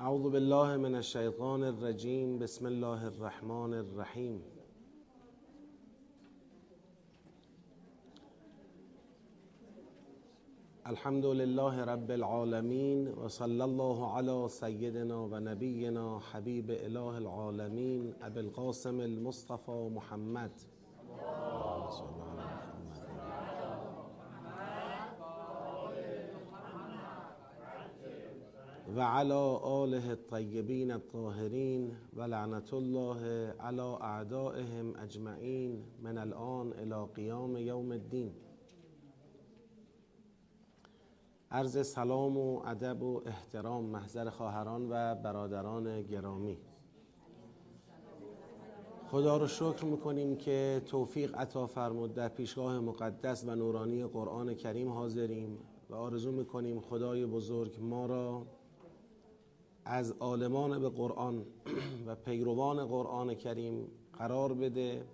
اعوذ بالله من الشیطان الرجیم بسم الله الرحمن الرحیم. الحمد لله رب العالمین و صلی الله علی سیدنا و نبینا حبیب اله العالمین ابی القاسم المصطفى محمد. و علی آله الطیبین الطاهرین و الله علی اعدائهم اجمعین من الان الى قیام یوم الدین. عرض سلام و ادب و احترام محضر خواهران و برادران گرامی. خدا رو شکر می‌کنیم که توفیق عطا فرمود در پیشگاه مقدس و نورانی قرآن کریم حاضریم و آرزو می‌کنیم خدای بزرگ ما را از عالمان به قرآن و پیروان قرآن کریم قرار بده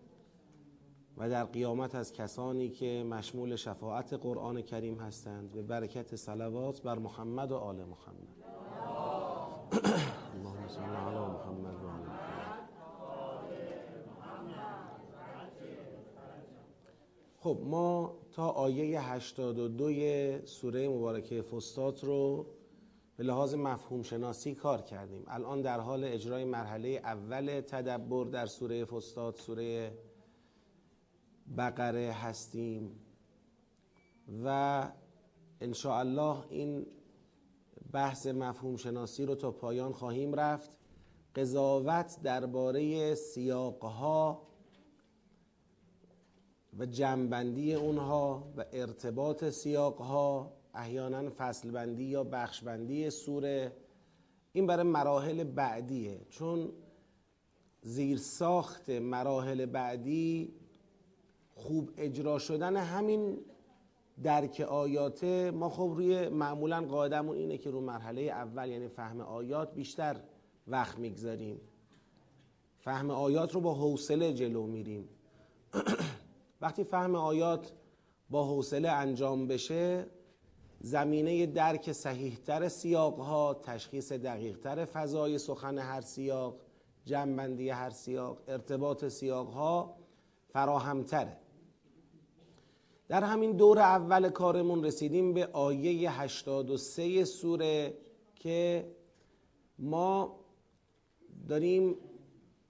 و در قیامت از کسانی که مشمول شفاعت قرآن کریم هستند به برکت صلوات بر محمد و آل محمد. اللهم صل علی محمد و آل محمد. خب ما تا آیه 82 سوره مبارکه فستات رو به لحاظ مفهوم شناسی کار کردیم. الان در حال اجرای مرحله اول تدبر در سوره فستاد سوره بقره هستیم و الله این بحث مفهوم شناسی رو تا پایان خواهیم رفت. قضاوت درباره سیاقها و جمعبندی اونها و ارتباط سیاقها احیانا فصل بندی یا بخش بندی سوره. این برای مراحل بعدیه. چون زیر ساخت مراحل بعدی خوب اجرا شدن همین درک آیات ما خب روی معمولا قاعدمون اینه که رو مرحله اول یعنی فهم آیات بیشتر وقت می‌گذاریم. فهم آیات رو با حوصله جلو میریم. وقتی فهم آیات با حوصله انجام بشه زمینه درک صحیحتر سیاق ها تشخیص دقیقتر فضای سخن هر سیاق جنبندی هر سیاق ارتباط سیاق ها فراهمتره. در همین دور اول کارمون رسیدیم به آیه 83 سوره که ما داریم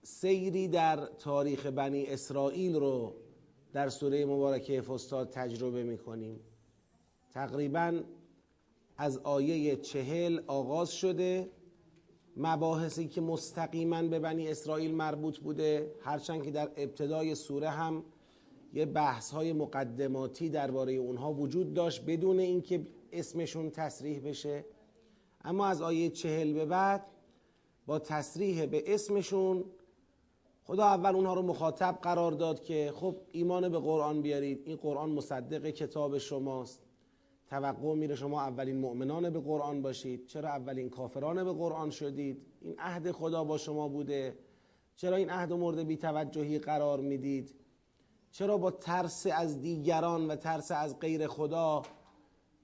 سیری در تاریخ بنی اسرائیل رو در سوره مبارکه فستاد تجربه می‌کنیم. تقریبا از آیه چهل آغاز شده. مباحثی که مستقیما به بنی اسرائیل مربوط بوده. هرچند که در ابتدای سوره هم یه بحث های مقدماتی درباره اونها وجود داشت بدون اینکه اسمشون تصریح بشه. اما از آیه چهل به بعد با تصریح به اسمشون خدا اول اونها رو مخاطب قرار داد که خب ایمان به قرآن بیارید. این قرآن مصدق کتاب شماست. توقع میره شما اولین مؤمنان به قرآن باشید. چرا اولین کافران به قرآن شدید؟ این عهد خدا با شما بوده. چرا این عهد مورد بیتوجهی قرار می‌دید؟ چرا با ترس از دیگران و ترس از غیر خدا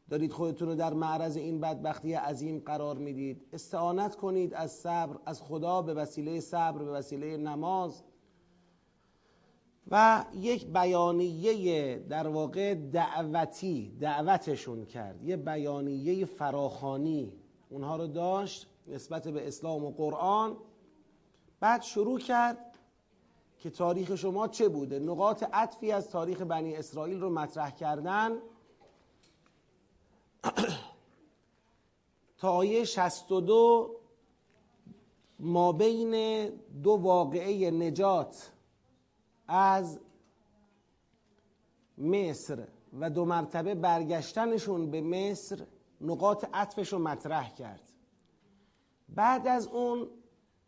دارید خودتون رو در معرض این بدبختی عظیم قرار می‌دید؟ استعانت کنید از صبر از خدا به وسیله صبر به وسیله نماز. و یک بیانیه در واقع دعوتی دعوتشون کرد. یه بیانیه فراخانی اونها رو داشت نسبت به اسلام و قرآن. بعد شروع کرد که تاریخ شما چه بوده. نقاط عطفی از تاریخ بنی اسرائیل رو مطرح کردن. تا آیه 62 ما بین دو واقعه نجات از مصر و دو مرتبه برگشتنشون به مصر نقاط عطفش رو مطرح کرد. بعد از اون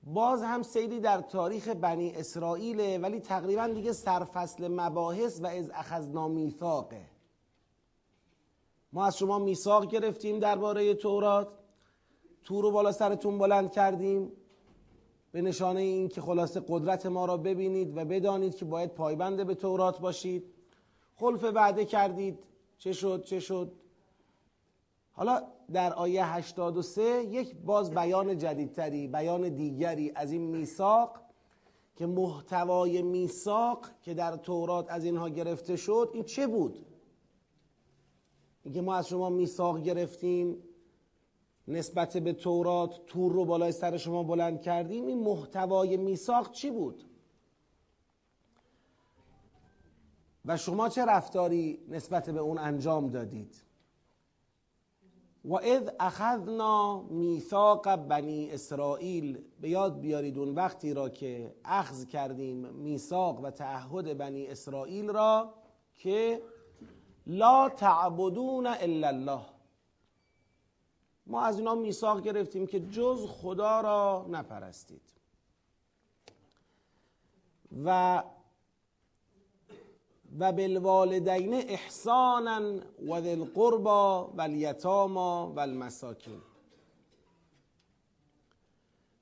باز هم سیری در تاریخ بنی اسرائیل ولی تقریبا دیگه سرفصل مباحث و از اخذنا میثاقه ما از شما میثاق گرفتیم درباره تورات. تو رو بالا سرتون بلند کردیم. به نشانه این که خلاصه قدرت ما را ببینید و بدانید که باید پایبند به تورات باشید. خلف وعده کردید. چه شد؟ چه شد؟ حالا در آیه 83 یک باز بیان جدیدتری بیان دیگری از این میثاق که محتوای میثاق که در تورات از اینها گرفته شد این چه بود؟ اینکه ما از شما میثاق گرفتیم. نسبت به تورات تور رو بالای سر شما بلند کردیم این محتوای میثاق چی بود؟ و شما چه رفتاری نسبت به اون انجام دادید؟ و اذ اخذنا میثاق بنی اسرائیل به یاد بیارید اون وقتی را که اخذ کردیم میثاق و تعهد بنی اسرائیل را که لا تعبدون الا الله. ما از اینا میثاق گرفتیم که جز خدا را نپرستید. و و بالوالدین احسانا و ذی القربا و الیتاما و المساکین.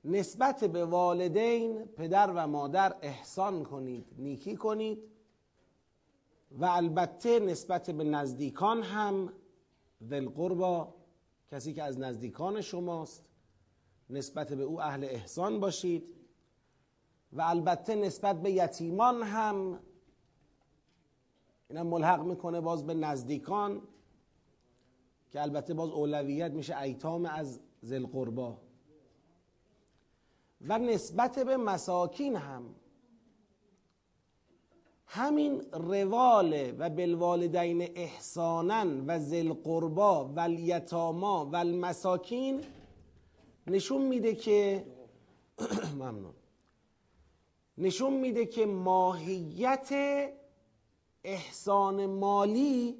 نسبت به والدین پدر و مادر احسان کنید نیکی کنید و البته نسبت به نزدیکان هم القربا کسی که از نزدیکان شماست نسبت به او اهل احسان باشید و البته نسبت به یتیمان هم اینم ملحق می‌کنه باز به نزدیکان که البته باز اولویت میشه ایتام از زل قربا و نسبت به مساکین هم همین رواله و بالوالدین احسانا و زل قربا و الیتاما و المساکین نشون میده که ممنون. نشون میده که ماهیت احسان مالی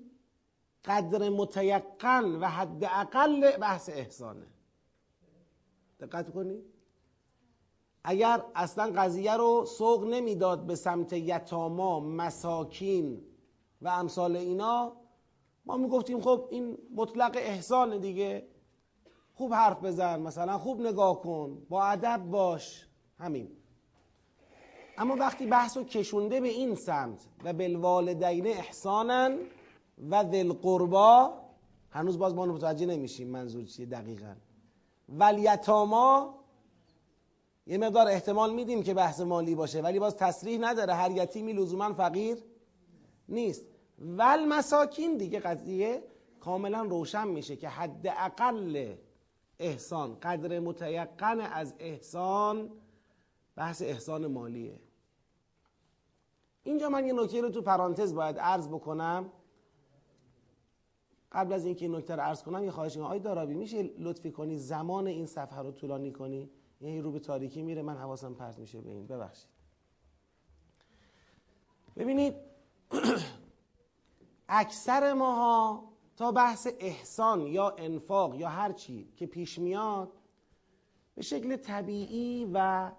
قدر متیقن و حد اقل بحث احسانه. دقت کنید. اگر اصلا قضیه رو سوق نمی‌داد به سمت یتاما مساکین و امثال اینا ما می‌گفتیم خب این مطلق احسان دیگه. خوب حرف بزن مثلا خوب نگاه کن با ادب باش. همین. اما وقتی بحث رو کشونده به این سمت و بالوالدین احسانا و ذل قربا هنوز باز ما متوجه نمیشیم منظور چیه دقیقا. ولیتاما یه مقدار احتمال میدیم که بحث مالی باشه ولی باز تصریح نداره. هر یتیمی لزوما فقیر نیست. ول مساکین دیگه قضیه کاملا روشن میشه که حد اقل احسان قدر متیقن از احسان بحث احسان مالیه. اینجا من یه نکته رو تو پرانتز باید عرض بکنم. قبل از اینکه این نکته رو عرض کنم یه خواهش آی دارابی میشه لطفی کنی زمان این صفحه رو طولانی کنی؟ یه رو به تاریکی میره من حواسم پرت میشه به این. ببخشید. ببینید اکثر ماها تا بحث احسان یا انفاق یا هر چی که پیش میاد به شکل طبیعی و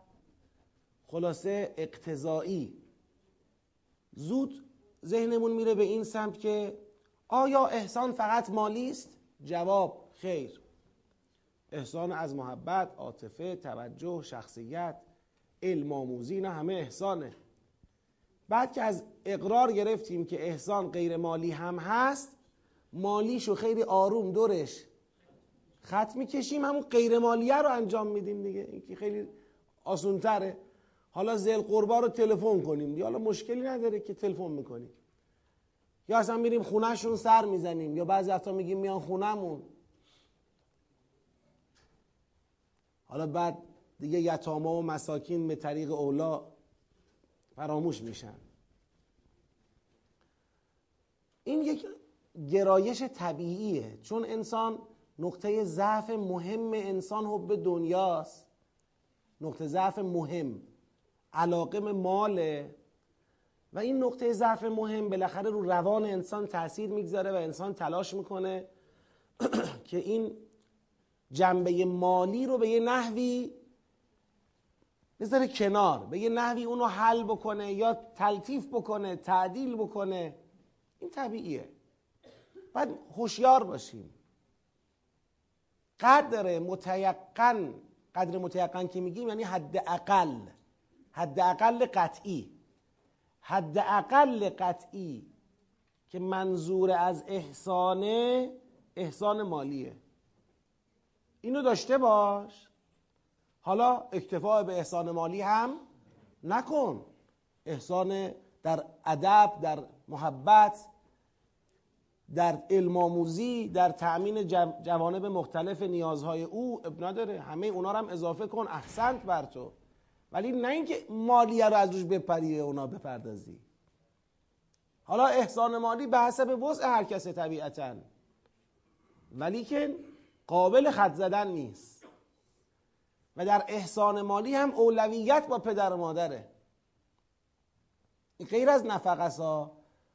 خلاصه اقتضایی زود ذهنمون میره به این سمت که آیا احسان فقط مالی است؟ جواب خیر. احسان از محبت، عاطفه، توجه، شخصیت، علم آموزی نه همه احسانه. بعد که از اقرار گرفتیم که احسان غیر مالی هم هست مالیشو خیلی آروم دورش خط می‌کشیم همون غیر مالیه رو انجام میدیم دیگه این که خیلی آسونتره. حالا زل قربا رو تلفن کنیم حالا مشکلی نداره که تلفن می‌کنیم. یا اصلا میریم خونهشون سر می‌زنیم یا بعضی وقتا میگیم میان خونهمون. حالا بعد دیگه یتاما و مساکین به طریق اولا فراموش میشن. این یک گرایش طبیعیه. چون انسان نقطه ضعف مهم انسان حب دنیاست. نقطه ضعف مهم علاقه ماله. و این نقطه ضعف مهم بالاخره رو روان انسان تاثیر می‌گذاره و انسان تلاش می‌کنه که این جنبه مالی رو به یه نحوی بذاره کنار به یه نحوی اونو حل بکنه یا تلطیف بکنه تعدیل بکنه. این طبیعیه. باید هوشیار باشیم. قدر متیقن قدر متیقن که میگیم یعنی حد اقل حداقل قطعی. حداقل قطعی که منظور از احسانه احسان مالیه. اینو داشته باش. حالا اکتفاع به احسان مالی هم نکن. احسان در ادب در محبت در علم آموزی در تأمین جوانب مختلف نیازهای او اب نداره. همه اونا رو هم اضافه کن احسنت بر تو. ولی نه اینکه مالیه رو از روش بپری اونا بپردازی. حالا احسان مالی به حسب وضع هر کس طبیعتا. ولی که قابل خط زدن نیست. و در احسان مالی هم اولویت با پدر و مادره. غیر از نفقه ها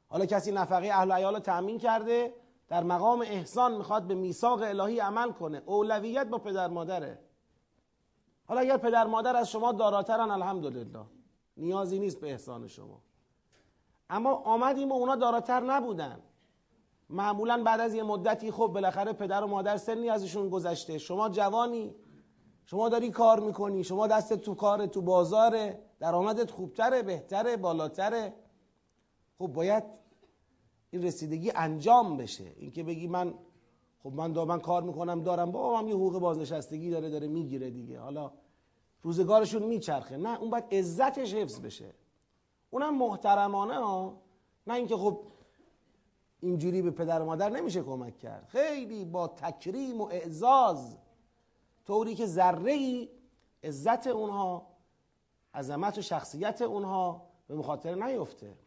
حالا کسی نفقه اهل عیال رو تأمین کرده در مقام احسان می‌خواد به میثاق الهی عمل کنه. اولویت با پدر مادره. حالا اگر پدر مادر از شما داراترن الحمدلله. نیازی نیست به احسان شما. اما آمدیم و اونا داراتر نبودن. معمولا بعد از یه مدتی خب بالاخره پدر و مادر سنی ازشون گذشته. شما جوانی. شما داری کار می‌کنی. شما دست تو کار تو بازاره. درآمدت خوبتره بهتره بالاتره. خب باید این رسیدگی انجام بشه. اینکه بگی من خب من من کار می‌کنم دارم. با هم یه حقوق بازنشستگی داره داره می‌گیره دیگه. حالا روزگارشون میچرخه. نه اون باید عزتش حفظ بشه. اونم محترمانه ها. نه اینکه خب اینجوری به پدر و مادر نمیشه کمک کرد. خیلی با تکریم و اعزاز. طوری که ذره ای عزت اونها عظمت و شخصیت اونها به مخاطره نیفته.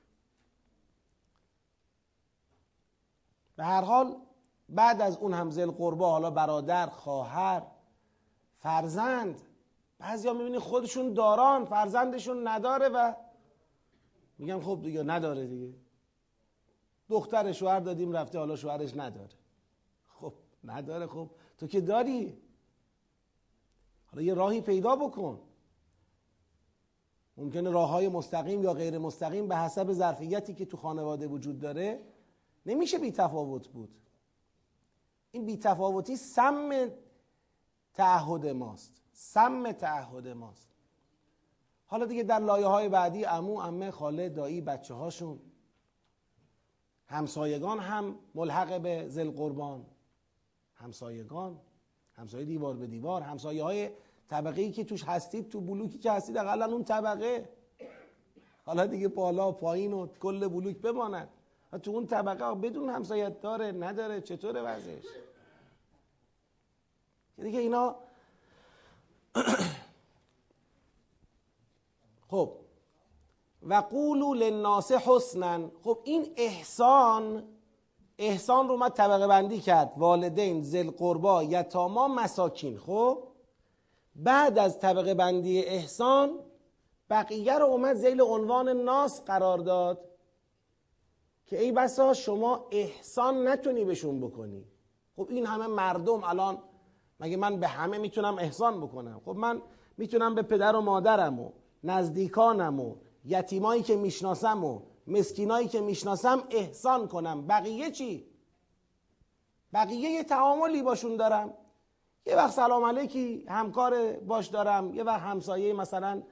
به هر حال بعد از اون هم زل قربا حالا برادر خواهر فرزند بعضیا می‌بینی خودشون داران فرزندشون نداره و میگن خب دیگه نداره دیگه. دختر شوهر دادیم رفته حالا شوهرش نداره. خب نداره خب. تو که داری؟ حالا یه راهی پیدا بکن. ممکنه راه های مستقیم یا غیر مستقیم به حسب ظرفیتی که تو خانواده وجود داره نمیشه بی تفاوت بود. این بی تفاوتی سم تعهد ماست. سم تعهد ماست. حالا دیگه در لایه های بعدی امو امه خاله دایی بچه هاشون همسایگان هم ملحق به زل قربان همسایگان همسایه دیوار به دیوار همسایه های طبقه ای که توش هستید تو بلوکی که هستید اقلا اون طبقه. حالا دیگه بالا پایین و کل بلوک بماند. تو اون طبقه بدون همسایت داره نداره چطوره وضعش؟ دیگه اینا خب و قولو للناس حسنا. خب این احسان احسان رو ما طبقه بندی کرد. والدین زل قربا یتاما مساکین. خب بعد از طبقه بندی احسان بقیه رو اومد زیل عنوان ناس قرار داد که ای بسا شما احسان نتونی بهشون بکنی. خب این همه مردم الان مگه من به همه می‌تونم احسان بکنم؟ خب من می‌تونم به پدر و مادرم و نزدیکانم و یتیمایی که می‌شناسم و مسکینایی که می‌شناسم احسان کنم. بقیه چی؟ بقیه یه تعاملی باشون دارم. یه وقت سلام علیکی همکار باش دارم. یه وقت همسایه مثلا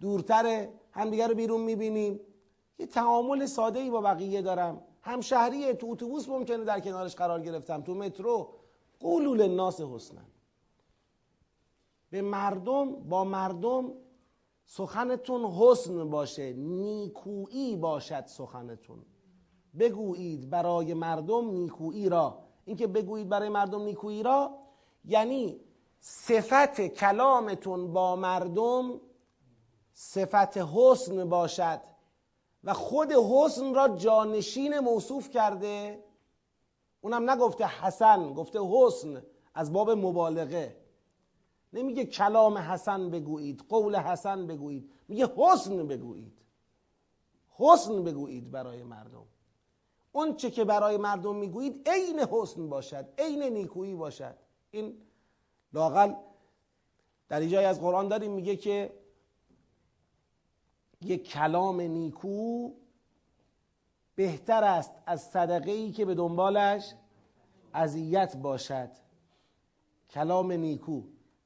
دورتره همدیگه رو بیرون می‌بینیم. یه تعامل ساده ای با بقیه دارم. همشهریه تو اتوبوس ممکنه در کنارش قرار گرفتم. تو مترو. قولول الناس حسنا. به مردم با مردم سخنتون حسن باشه نیکویی باشد سخنتون. بگویید برای مردم نیکویی را. اینکه بگویید برای مردم نیکویی را یعنی صفت کلامتون با مردم صفت حسن باشد. و خود حسن را جانشین موصوف کرده. اونم نگفته حسن گفته حسن از باب مبالغه. نمیگه کلام حسن بگویید قول حسن بگویید میگه حسن بگویید. حسن بگویید برای مردم. اون چه که برای مردم می‌گویید عین حسن باشد عین نیکویی باشد. این لاقل در اینجای از قرآن داریم میگه که یک کلام نیکو بهتر است از صدقه ای که به دنبالش اذیت باشد. کلام نیکو.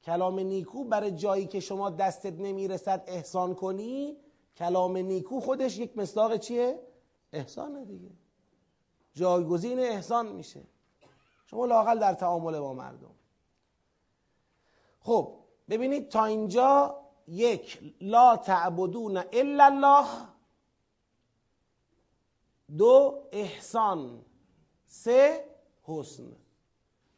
کلام نیکو برای جایی که شما دستت نمی‌رسد احسان کنی کلام نیکو خودش یک مصداق چیه؟ احسانه دیگه. جایگزین احسان میشه. شما لاقل در تعامل با مردم. خب ببینید تا اینجا یک لا تعبدون الا الله دو احسان سه حسن.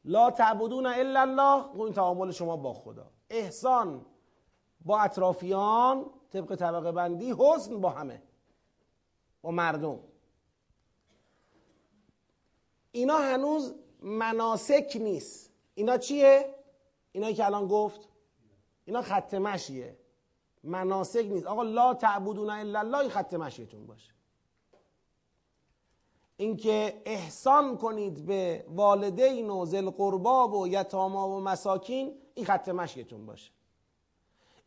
لا تعبدون الا الله. این تعامل شما با خدا. احسان با اطرافیان طبق طبقه بندی حسن با همه. با مردم. اینا هنوز مناسک نیست. اینا چیه؟ اینا که الان گفت. اینا خط مشیه. مناسک نیست. آقا لا تعبدون الا الله خط مشیتون باشه. اینکه احسان کنید به والدین و ذل قربا و یتاما و مساکین این خط مشیتون باشه.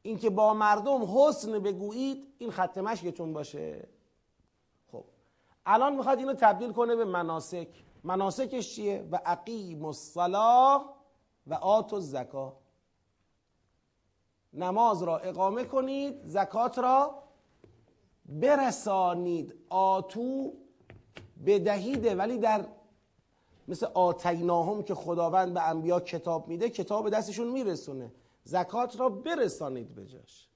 اینکه با مردم حسن بگویید این خط مشیتون باشه. خب الان می‌خواد اینو تبدیل کنه به مناسک. مناسکش چیه؟ و اقیم الصلاه و آت و زکا نماز را اقامه کنید زکات را برسانید. آتو بدهیده ولی در مثل آتیناهم که خداوند به انبیا کتاب میده کتاب دستشون میرسونه. زکات را برسانید به جاش.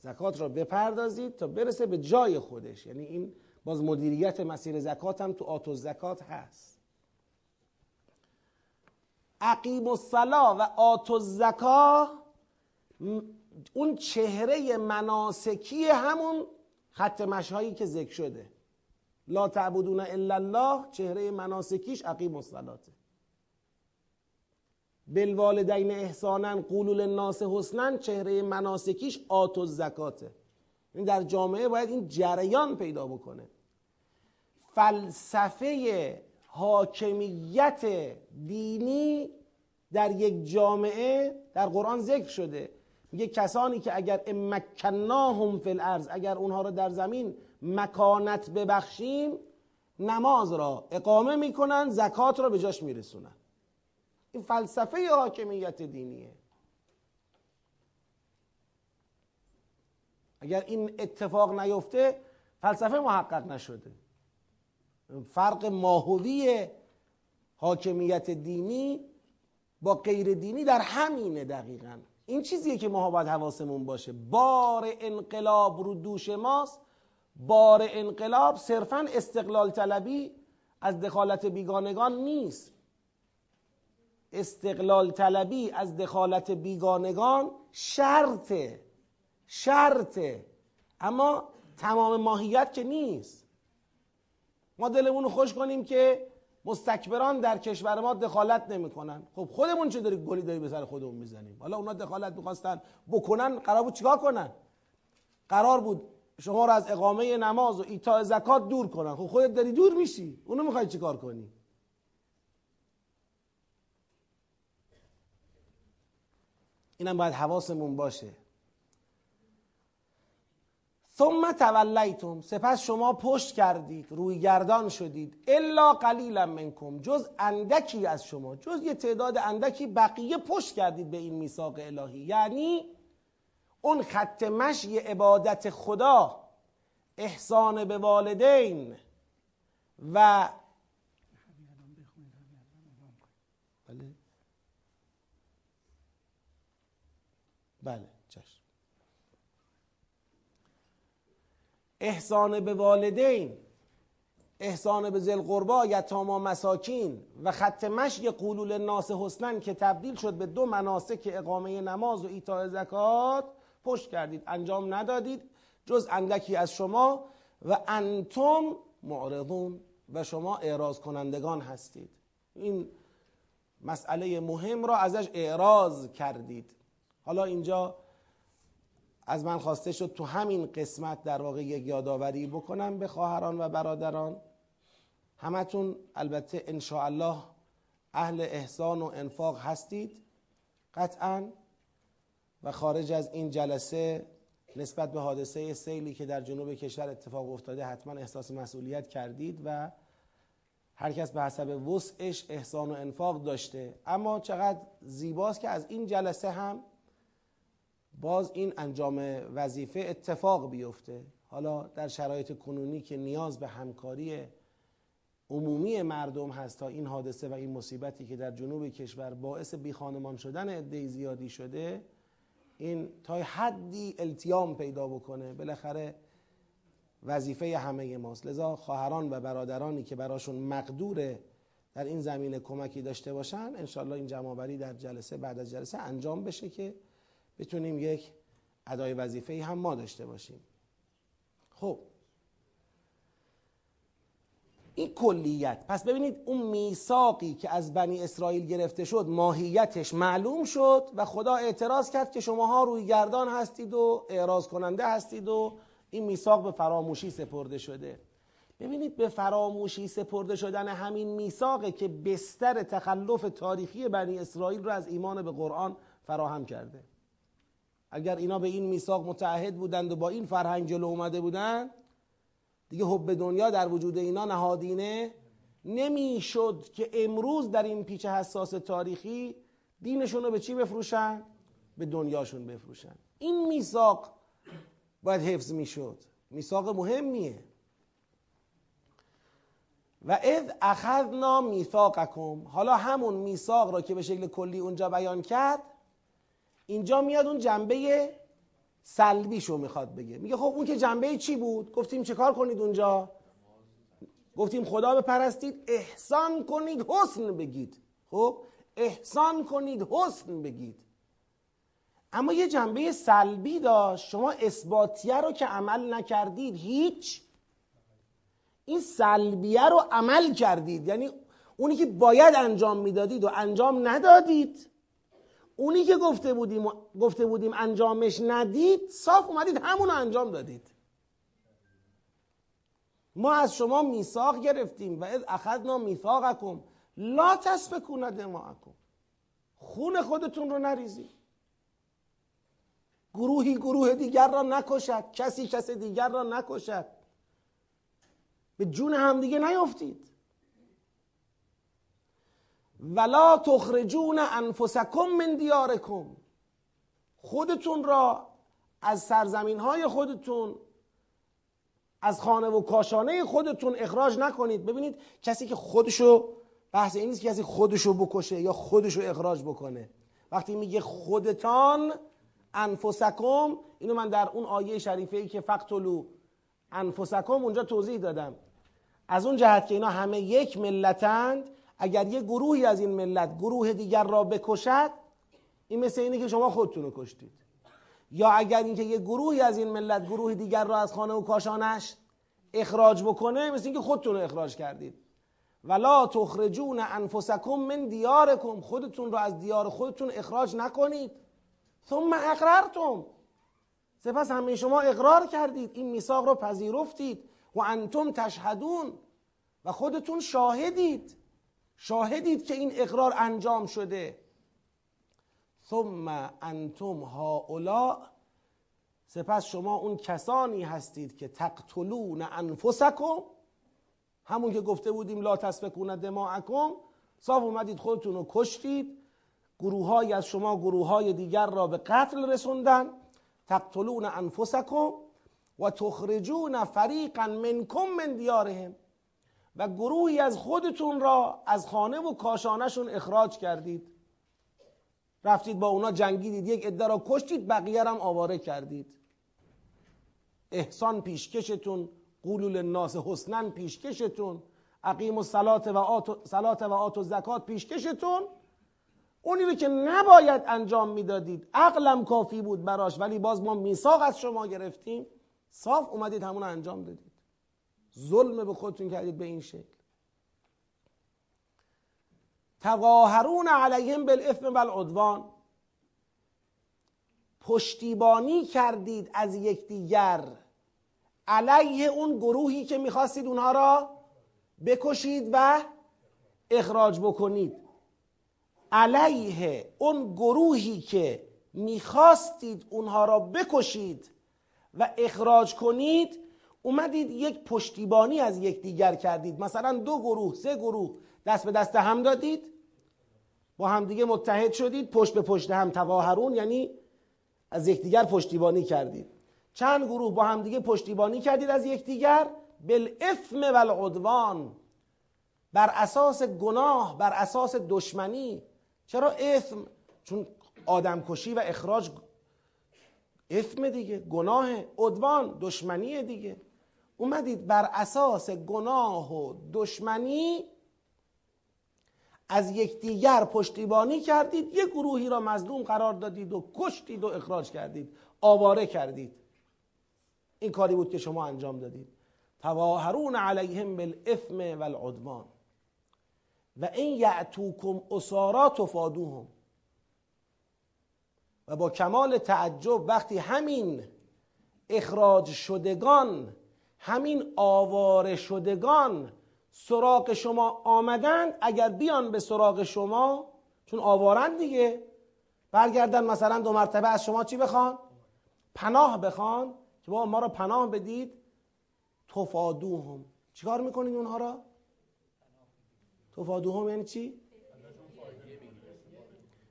زکات را بپردازید تا برسه به جای خودش. یعنی این باز مدیریت مسیر زکات هم تو آتو زکات هست. عقیم الصلا و آتو زکا اون چهره مناسکی همون خط مشهایی که ذکر شده. لا تعبدون الا الله چهره مناسکیش عقیم الصلاته. بالوالدین احسانا قولوا للناس حسنا چهره مناسکیش آتو زکاته. این در جامعه باید این جریان پیدا بکنه. فلسفه حاکمیت دینی در یک جامعه در قرآن ذکر شده. میگه کسانی که اگر امکناهم فی الارض اگر اونها رو در زمین مکانت ببخشیم نماز را اقامه می‌کنن زکات را به جاش میرسونن. این فلسفه حاکمیت دینیه. اگر این اتفاق نیفته فلسفه محقق نشده. فرق ماهوی حاکمیت دینی با غیر دینی در همینه دقیقا. این چیزیه که ما باید حواسمون باشه. بار انقلاب رو دوش ماست بار انقلاب صرفا استقلال طلبی از دخالت بیگانگان نیست. استقلال طلبی از دخالت بیگانگان شرطه شرطه اما تمام ماهیت که نیست. ما دلمون خوش کنیم که مستکبران در کشور ما دخالت نمی‌کنن. خب خودمون چه داری گلی داری به سر خودمون می‌زنیم؟ حالا اونا دخالت می‌خواستن بکنن قرار بود چیکار کنن؟ قرار بود شما رو از اقامه نماز و ایتاء زکات دور کنن. خب خودت داری دور میشی. اونو می‌خوای چیکار کنی؟ اینم باید حواسمون باشه. ثم تولیتم. سپس شما پشت کردید روی گردان شدید. الا قلیلا منکم. جز اندکی از شما. جز یه تعداد اندکی بقیه پشت کردید به این میثاق الهی. یعنی اون خط مشی عبادت خدا احسان به والدین و بله. بله احسان به والدین احسان به ذل قربا یتاما مساکین و خط مشی قولول ناس حسنن که تبدیل شد به دو مناسک اقامه نماز و ایتاء زکات پشت کردید انجام ندادید جز اندکی از شما و انتم معرضون و شما اعراض کنندگان هستید. این مسئله مهم را ازش اعراض کردید. حالا اینجا از من خواسته شد تو همین قسمت در واقع یک یادآوری بکنم به خواهران و برادران. همتون البته ان الله اهل احسان و انفاق هستید. قطعا و خارج از این جلسه نسبت به حادثه سیلی که در جنوب کشور اتفاق افتاده حتما احساس مسئولیت کردید و هر کس به حسب وسعش احسان و انفاق داشته. اما چقدر زیباست که از این جلسه هم باز این انجام وظیفه اتفاق بیفته. حالا در شرایط کنونی که نیاز به همکاری عمومی مردم هست تا این حادثه و این مصیبتی که در جنوب کشور باعث بیخانمان شدن عده زیادی شده این تا حدی التیام پیدا بکنه بالاخره وظیفه همه ماست. لذا خواهران و برادرانی که براشون مقدوره در این زمینه کمکی داشته باشن انشالله این جمعآوری در جلسه بعد از جلسه انجام بشه که بتونیم یک ادای وظیفه هم ما داشته باشیم. خب این کلیت. پس ببینید اون میثاقی که از بنی اسرائیل گرفته شد ماهیتش معلوم شد و خدا اعتراض کرد که شماها روی گردان هستید و اعراض کننده هستید و این میثاق به فراموشی سپرده شده. ببینید به فراموشی سپرده شدن همین میثاقه که بستر تخلف تاریخی بنی اسرائیل رو از ایمان به قرآن فراهم کرده. اگر اینا به این میثاق متعهد بودند و با این فرهنگ جلو اومده بودند دیگه حب دنیا در وجود اینا نهادینه نمی‌شد که امروز در این پیچ حساس تاریخی دینشون رو به چی بفروشن؟ به دنیاشون بفروشن. این میثاق باید حفظ می‌شد. میثاق مهمیه. و اذ اخذنا میثاقکم. حالا همون میثاق را که به شکل کلی اونجا بیان کرد اینجا میاد اون جنبه سلبیشو می‌خواد بگه. میگه خب اون که جنبه چی بود؟ گفتیم چه کار کنید اونجا؟ گفتیم خدا بپرستید احسان کنید حسن بگید. خب؟ احسان کنید حسن بگید. اما یه جنبه سلبی داشت. شما اثباتیه رو که عمل نکردید هیچ این سلبیه رو عمل کردید. یعنی اونی که باید انجام می‌دادید و انجام ندادید. اونی که گفته بودیم گفته بودیم انجامش ندید صاف اومدید همون انجام دادید. ما از شما میثاق گرفتیم. و اذ اخذنا میثاقکم لا تسفکون دماءکم خون خودتون رو نریزید. گروهی گروه دیگر را نکشد. کسی کس دیگر را نکشد. به جون همدیگه نیافتید. ولا تخرجون انفسکم من دیارکم خودتون را از سرزمین های خودتون از خانه و کاشانه خودتون اخراج نکنید. ببینید کسی که خودشو بحث این نیست کسی خودشو بکشه یا خودشو اخراج بکنه. وقتی میگه خودتان انفسکم اینو من در اون آیه شریفه ای که فقتلو انفسکم اونجا توضیح دادم. از اون جهت که اینا همه یک ملتند اگر یه گروهی از این ملت گروه دیگر را بکشد این مثل اینه که شما خودتون رو کشتید. یا اگر اینکه یه گروهی از این ملت گروه دیگر را از خانه و کاشانش اخراج بکنه مثل اینکه خودتون رو اخراج کردید. ولا تخرجون انفسکم من دیارکم خودتون رو از دیار خودتون اخراج نکنید. ثم اقررتم سپس همه شما اقرار کردید. این میثاق رو پذیرفتید. و انتم تشهدون. و خودتون شاهدید. شاهدید که این اقرار انجام شده. ثم انتم هؤلاء سپس شما اون کسانی هستید که تقتلون انفسکم. همون که گفته بودیم لا تسفکون دماءکم صاف اومدید خودتون رو کشتید. گروه از شما گروه های دیگر را به قتل رسوندن. تقتلون انفسکم و تخرجون فریقا منکم من دیارهم. و گروهی از خودتون را از خانه و کاشانهشون اخراج کردید. رفتید با اونا جنگیدید. یک عده را کشتید بقیه هم آواره کردید. احسان پیشکشتون قولول الناس حسنن پیشکشتون. عقیم و صلات و آت و آت و زکات پیشکشتون. اونی رو که نباید انجام می‌دادید. عقلم کافی بود براش ولی باز ما میثاق از شما گرفتیم. صاف اومدید همون انجام دادید. ظلم به خودتون کردید به این شکل. تظاهرون علیهم بالاثم والعدوان. پشتیبانی کردید از یکدیگر. علیه اون گروهی که می‌خواستید اونها را بکشید و اخراج بکنید. علیه اون گروهی که می‌خواستید اونها را بکشید و اخراج کنید اومدید یک پشتیبانی از یکدیگر کردید. مثلا دو گروه سه گروه دست به دست هم دادید. با همدیگه متحد شدید پشت به پشت هم تواهرون یعنی از یکدیگر پشتیبانی کردید. چند گروه با همدیگه پشتیبانی کردید از یکدیگر؟ بالاثم والعدوان. بر اساس گناه بر اساس دشمنی. چرا اثم چون آدم کشی و اخراج اثم دیگه گناه عدوان دشمنی دیگه. اومدید بر اساس گناه و دشمنی از یکدیگر پشتیبانی کردید یک گروهی را مظلوم قرار دادید و کشتید و اخراج کردید آواره کردید. این کاری بود که شما انجام دادید. تواهرون علیهم بالاثم والعدوان. و این یعتوکم اسارا تفادوهم. و با کمال تعجب وقتی همین اخراج شدگان همین آواره شدگان سراغ شما آمدند اگر بیان به سراغ شما چون آوارند دیگه برگردن مثلا دو مرتبه از شما چی بخوان؟ پناه بخوان که با ما را پناه بدید تفادوهم چیکار می‌کنید اونها را؟ تفادوهم یعنی چی؟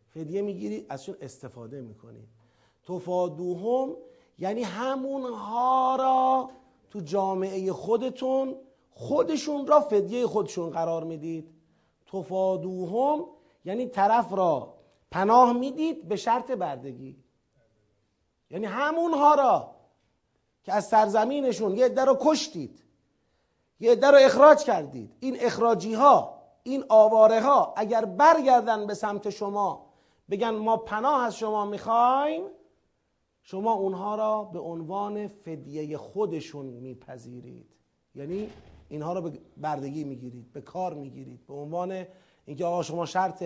فدیه می‌گیرید ازشون استفاده می‌کنید تفادوهم یعنی همونها را تو جامعه خودتون خودشون را فدیه خودشون قرار می‌دید. تفادوهم یعنی طرف را پناه می‌دید به شرط بردگی. یعنی همونها را که از سرزمینشون یه عده رو کشتید یه عده رو اخراج کردید. این اخراجی ها این آواره ها اگر برگردن به سمت شما بگن ما پناه از شما می‌خوایم شما اونها را به عنوان فدیه خودشون میپذیرید. یعنی اینها را به بردگی می‌گیرید به کار می‌گیرید به عنوان اینکه آقا شما شرط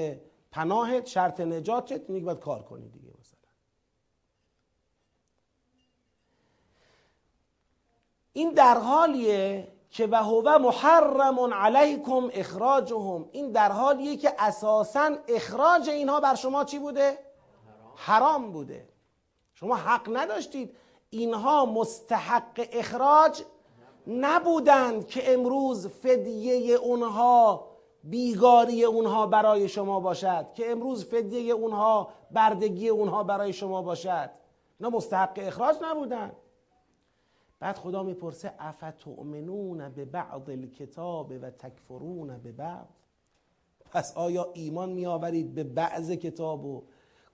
پناهت شرط نجاتت اینه باید کار کنید دیگه مثلا. این در حالیه که و هو محرم علیکم اخراجهم. این در حالیه که اساسا اخراج اینها بر شما چی بوده؟ حرام بوده. شما حق نداشتید. اینها مستحق اخراج نبودند که امروز فدیه اونها بیگاری اونها برای شما باشد که امروز فدیه اونها بردگی اونها برای شما باشد. نه مستحق اخراج نبودند. بعد خدا می‌پرسه افتؤمنون به بعض الکتاب و تکفرون به بعض پس آیا ایمان میآورید به بعض کتاب و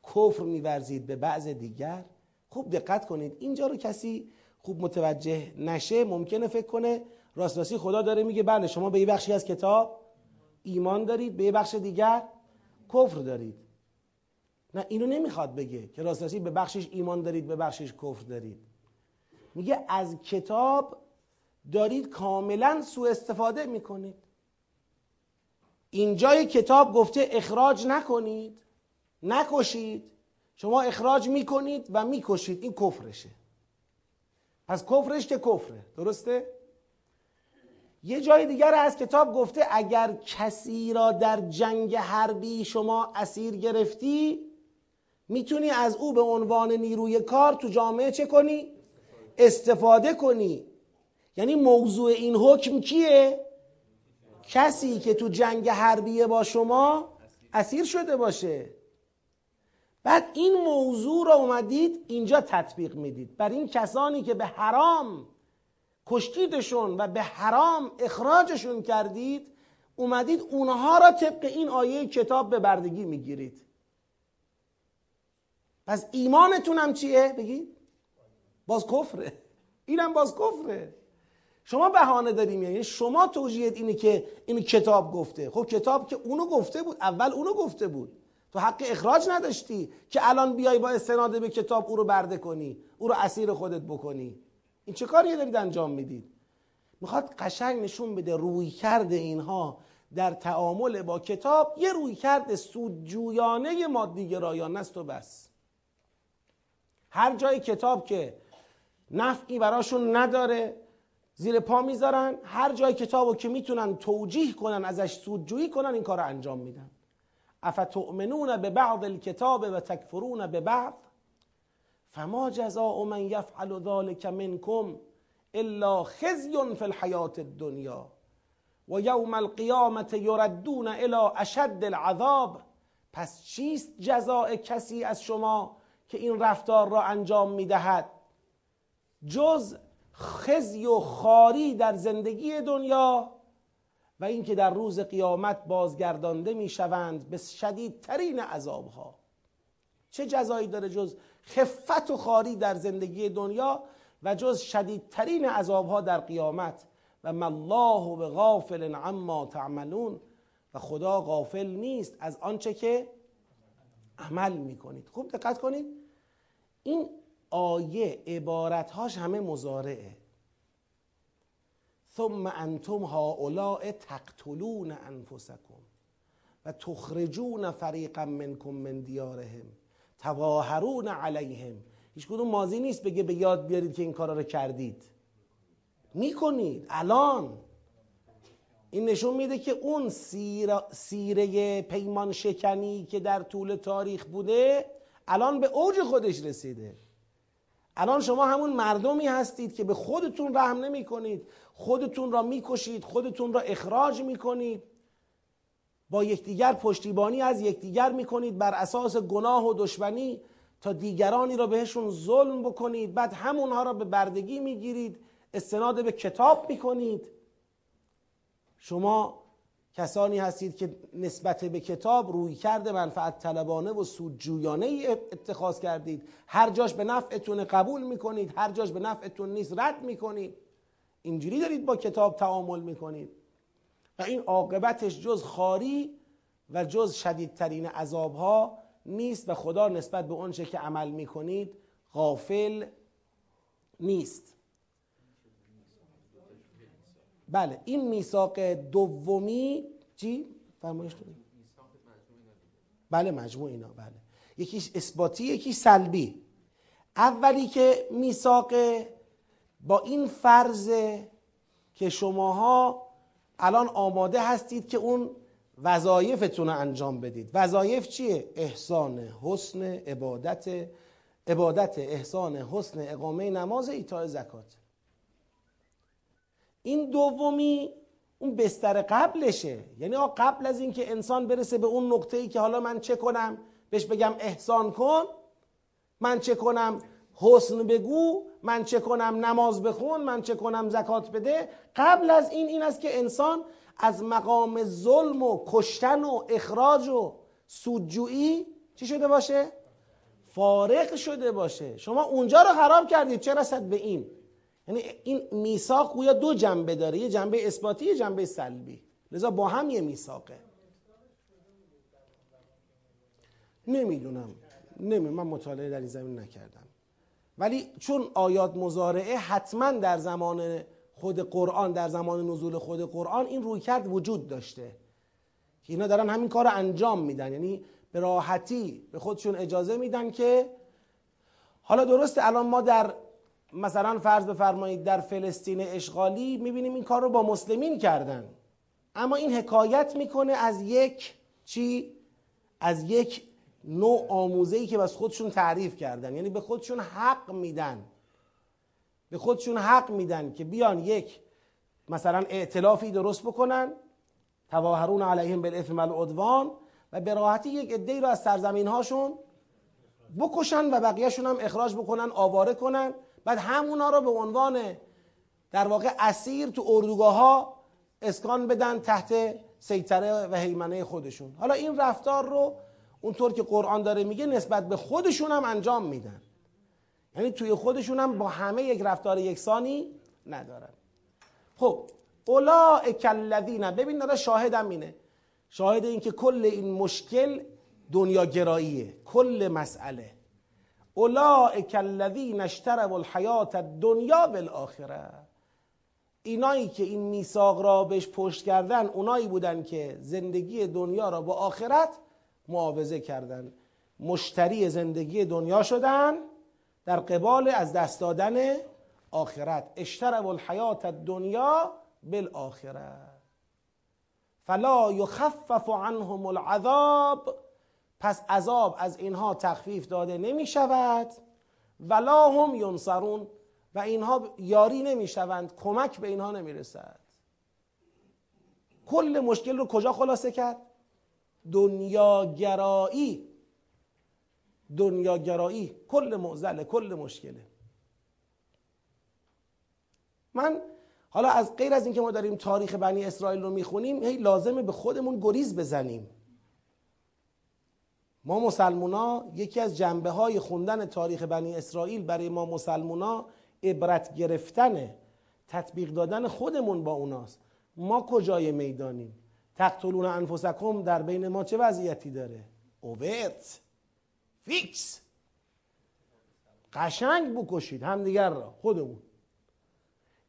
کفر میورزید به بعض دیگر خوب دقت کنید. اینجا رو کسی خوب متوجه نشه ممکنه فکر کنه راست راستی خدا داره میگه بله شما به یه بخشی از کتاب ایمان دارید به یه بخش دیگر کفر دارید. نه اینو نمی‌خواد بگه که راست راستی به بخشش ایمان دارید به بخشش کفر دارید. میگه از کتاب دارید کاملا سوء استفاده می‌کنید. اینجای کتاب گفته اخراج نکنید. نکشید شما اخراج می‌کنید و می‌کشید این کفرشه پس کفرش که کفره درسته؟ یه جای دیگر از کتاب گفته اگر کسی را در جنگ حربی شما اسیر گرفتی می‌تونی از او به عنوان نیروی کار تو جامعه چه کنی؟ استفاده کنی یعنی موضوع این حکم کیه؟ کسی که تو جنگ حربیه با شما اسیر شده باشه بعد این موضوع را اومدید اینجا تطبیق می‌دید. بر این کسانی که به حرام کشتیدشون و به حرام اخراجشون کردید اومدید اونها را طبق این آیه کتاب به بردگی می‌گیرید. پس ایمانتون هم چیه؟ بگید. باز کفره. اینم باز کفره. شما بهانه داریم. یعنی شما توجیهت اینه که این کتاب گفته. خب کتاب که اونو گفته بود اول اونو گفته بود. تو حق اخراج نداشتی که الان بیای با استناد به کتاب او رو برده کنی او رو اسیر خودت بکنی. این چه کاری دارید انجام می‌دید؟ می‌خواد قشنگ نشون بده روی کرده اینها در تعامل با کتاب یه روی کرده سودجویانه مادی گرایانه است و بس. هر جای کتاب که نفعی براشون نداره زیر پا می‌ذارن هر جای کتاب که می‌تونن توجیه کنن ازش سودجویی کنن این کار رو انجام میدن. افتؤمنون به بعض الكتاب و تکفرون به بعض فما جزاء من یفعل ذلك منکم الا خزی فی الحیات الدنیا و یوم القیامت یردون الى اشد العذاب. پس چیست جزاء کسی از شما که این رفتار را انجام می‌دهد جز خزی و خاری در زندگی دنیا و اینکه در روز قیامت بازگردانده می‌شوند به شدیدترین عذابها. چه جزایی داره جز خفت و خاری در زندگی دنیا و جز شدیدترین عذابها در قیامت. و مالله به غافل عما تعملون. و خدا غافل نیست از آنچه که عمل می‌کنید. خوب دقت کنید. این آیه عبارتهاش همه مزارعه ثم انتم هؤلاء تقتلون انفسکم و تخرجون فریقا منکم من دیارهم تواهرون علیهم. هیچ کدوم ماضی نیست بگه به یاد بیارید که این کارا رو کردید. می‌کنید. الان. این نشون میده که اون سیره پیمان شکنی که در طول تاریخ بوده الان به اوج خودش رسیده. الان شما همون مردمی هستید که به خودتون رحم نمی کنید خودتون را می‌کشید خودتون را اخراج می‌کنید. با یکدیگر پشتیبانی از یکدیگر می‌کنید بر اساس گناه و دشمنی تا دیگرانی را بهشون ظلم بکنید. بعد همونها را به بردگی می‌گیرید. استناد به کتاب می‌کنید. شما کسانی هستید که نسبت به کتاب روی کرده منفعت طلبانه و سودجویانه ای اتخاذ کردید. هر جاش به نفعتون قبول می‌کنید هر جاش به نفعتون نیست رد می‌کنید. اینجوری دارید با کتاب تعامل می‌کنید. و این عاقبتش جز خاری و جز شدیدترین عذابها نیست و خدا نسبت به اونچه که عمل می‌کنید غافل نیست. بله این میثاق دومی چی؟ فرمایش بله مجموع اینا بله. یکیش اثباتی یکی سلبی. اولی که میثاق با این فرض که شماها الان آماده هستید که اون وظایفتون رو انجام بدید. وظایف چیه؟ احسان حسن عبادت عبادت احسان حسن اقامه نماز ایتاء زکات. این دومی اون بستر قبلشه. یعنی قبل از اینکه انسان برسه به اون نقطه ای که حالا من چه کنم؟ بهش بگم احسان کن. من چه کنم؟ حسن بگو. من چه کنم؟ نماز بخون. من چه کنم؟ زکات بده. قبل از این این است که انسان از مقام ظلم و کشتن و اخراج و سودجویی چی شده باشه؟ فارغ شده باشه. شما اونجا رو خراب کردید. چه رسد به این؟ یعنی این میثاق گویا دو جنبه داره یه جنبه اثباتی یه جنبه سلبی. لذا با هم یه میثاقه. نمی‌دونم. نمی‌دونم من مطالعه در این زمین نکردم. ولی چون آیات مزارعه حتما در زمان خود قرآن در زمان نزول خود قرآن این رویکرد وجود داشته. که اینا دارن همین کار انجام میدن. یعنی به راحتی به خودشون اجازه میدن که حالا درسته الان ما در مثلا فرض بفرمایید در فلسطین اشغالی می‌بینیم این کار رو با مسلمین کردن. اما این حکایت می‌کنه از یک چی؟ از یک نوع آموزه ای که بس خودشون تعریف کردن. یعنی به خودشون حق میدن. به خودشون حق میدن که بیان یک مثلا ائتلافی درست بکنن. تواهرون علیهم بالاثم والعدوان و به راحتی یک عده‌ای رو از سرزمین هاشون بکشن و بقیهشون هم اخراج بکنن آواره کنن. بعد همونا رو به عنوان در واقع اسیر تو اردوگاه ها اسکان بدن تحت سیطره و حیمنه خودشون. حالا این رفتار رو اونطور که قرآن داره میگه نسبت به خودشون هم انجام میدن. یعنی توی خودشون هم با همه یک رفتار یکسانی ندارن. خب اولئک الذین ببین داره شاهدم اینه. شاهد این که کل این مشکل دنیا گراییه. کل مسئله. اولئک الذین اشتروا الحیات الدنیا بالآخره. اینایی که این میثاق را بهش پشت کردن اونایی بودن که زندگی دنیا را با آخرت معاوضه کردن. مشتری زندگی دنیا شدن در قبال از دست دادن آخرت. اشتروا الحیات الدنیا بالآخره. فلا یخفف عنهم العذاب پس عذاب از اینها تخفیف داده نمی شود ولا هم ینصرون و اینها یاری نمی شوند کمک به اینها نمی رسد کل مشکل رو کجا خلاصه کرد؟ دنیاگرایی. دنیاگرایی. کل معزله کل مشکله. من حالا از غیر از اینکه ما داریم تاریخ بنی اسرائیل رو می‌خونیم هی لازمه به خودمون گریز بزنیم. ما مسلمونا یکی از جنبه های خوندن تاریخ بنی اسرائیل برای ما مسلمونا عبرت گرفتنه تطبیق دادن خودمون با اوناست. ما کجای می‌دانیم؟ تقتلون انفسکم در بین ما چه وضعیتی داره؟ اوورت. فیکس. قشنگ بکشید همدیگر را خودمون.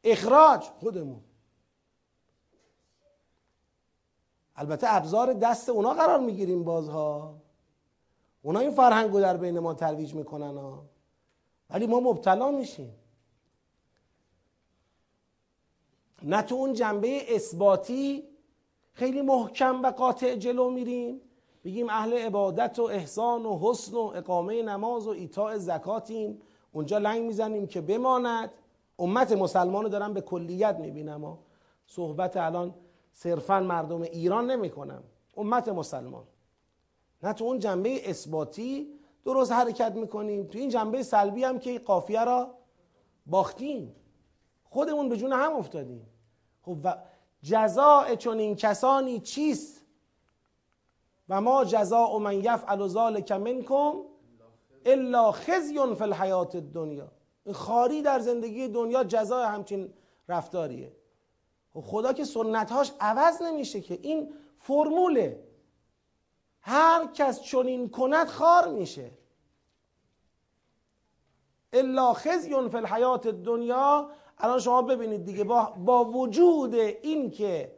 اخراج خودمون. البته ابزار دست اونا قرار می‌گیریم بازها. اونا این فرهنگ رو در بین ما ترویج می‌کنن ها. ولی ما مبتلا میشیم. نه تو اون جنبه اثباتی خیلی محکم و قاطع جلو میریم. بگیم اهل عبادت و احسان و حسن و اقامه نماز و ایتاء زکاتیم. اونجا لنگ می‌زنیم که بماند. امت مسلمان رو دارم به کلیت می‌بینم و صحبت الان صرفا مردم ایران نمی‌کنم. امت مسلمان. نه تو اون جنبه اثباتی درست حرکت می‌کنیم تو این جنبه سلبی هم که قافیه را باختیم. خودمون به جون هم افتادیم. خب و جزاء چون این کسانی چیست؟ و ما جزاء من یفعل ذلک منکم الا خزی فی الحیات الدنیا. خاری در زندگی دنیا جزای همچین رفتاریه. خب خدا که سنتهاش عوض نمیشه که این فرموله. هر کس چنین کند خار میشه. الا خزی فی الحیات الدنیا. الان شما ببینید دیگه با, با وجود این که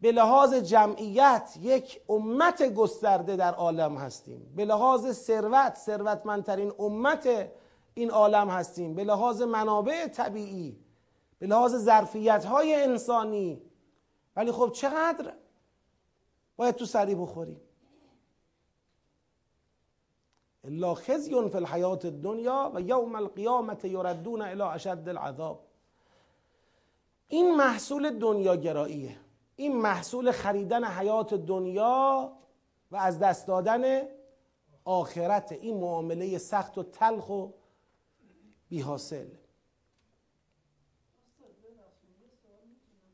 به لحاظ جمعیت یک امت گسترده در عالم هستیم به لحاظ ثروت ثروتمندترین امت این عالم هستیم به لحاظ منابع طبیعی به لحاظ ظرفیت های انسانی. ولی خب چقدر؟ باید تو سری بخوریم. الا خزی فی الحیات الدنیا و یوم القیامت یردون الى اشد العذاب. این محصول دنیاگراییه این محصول خریدن حیات دنیا و از دست دادن آخرت. این معامله سخت و تلخ و بی حاصل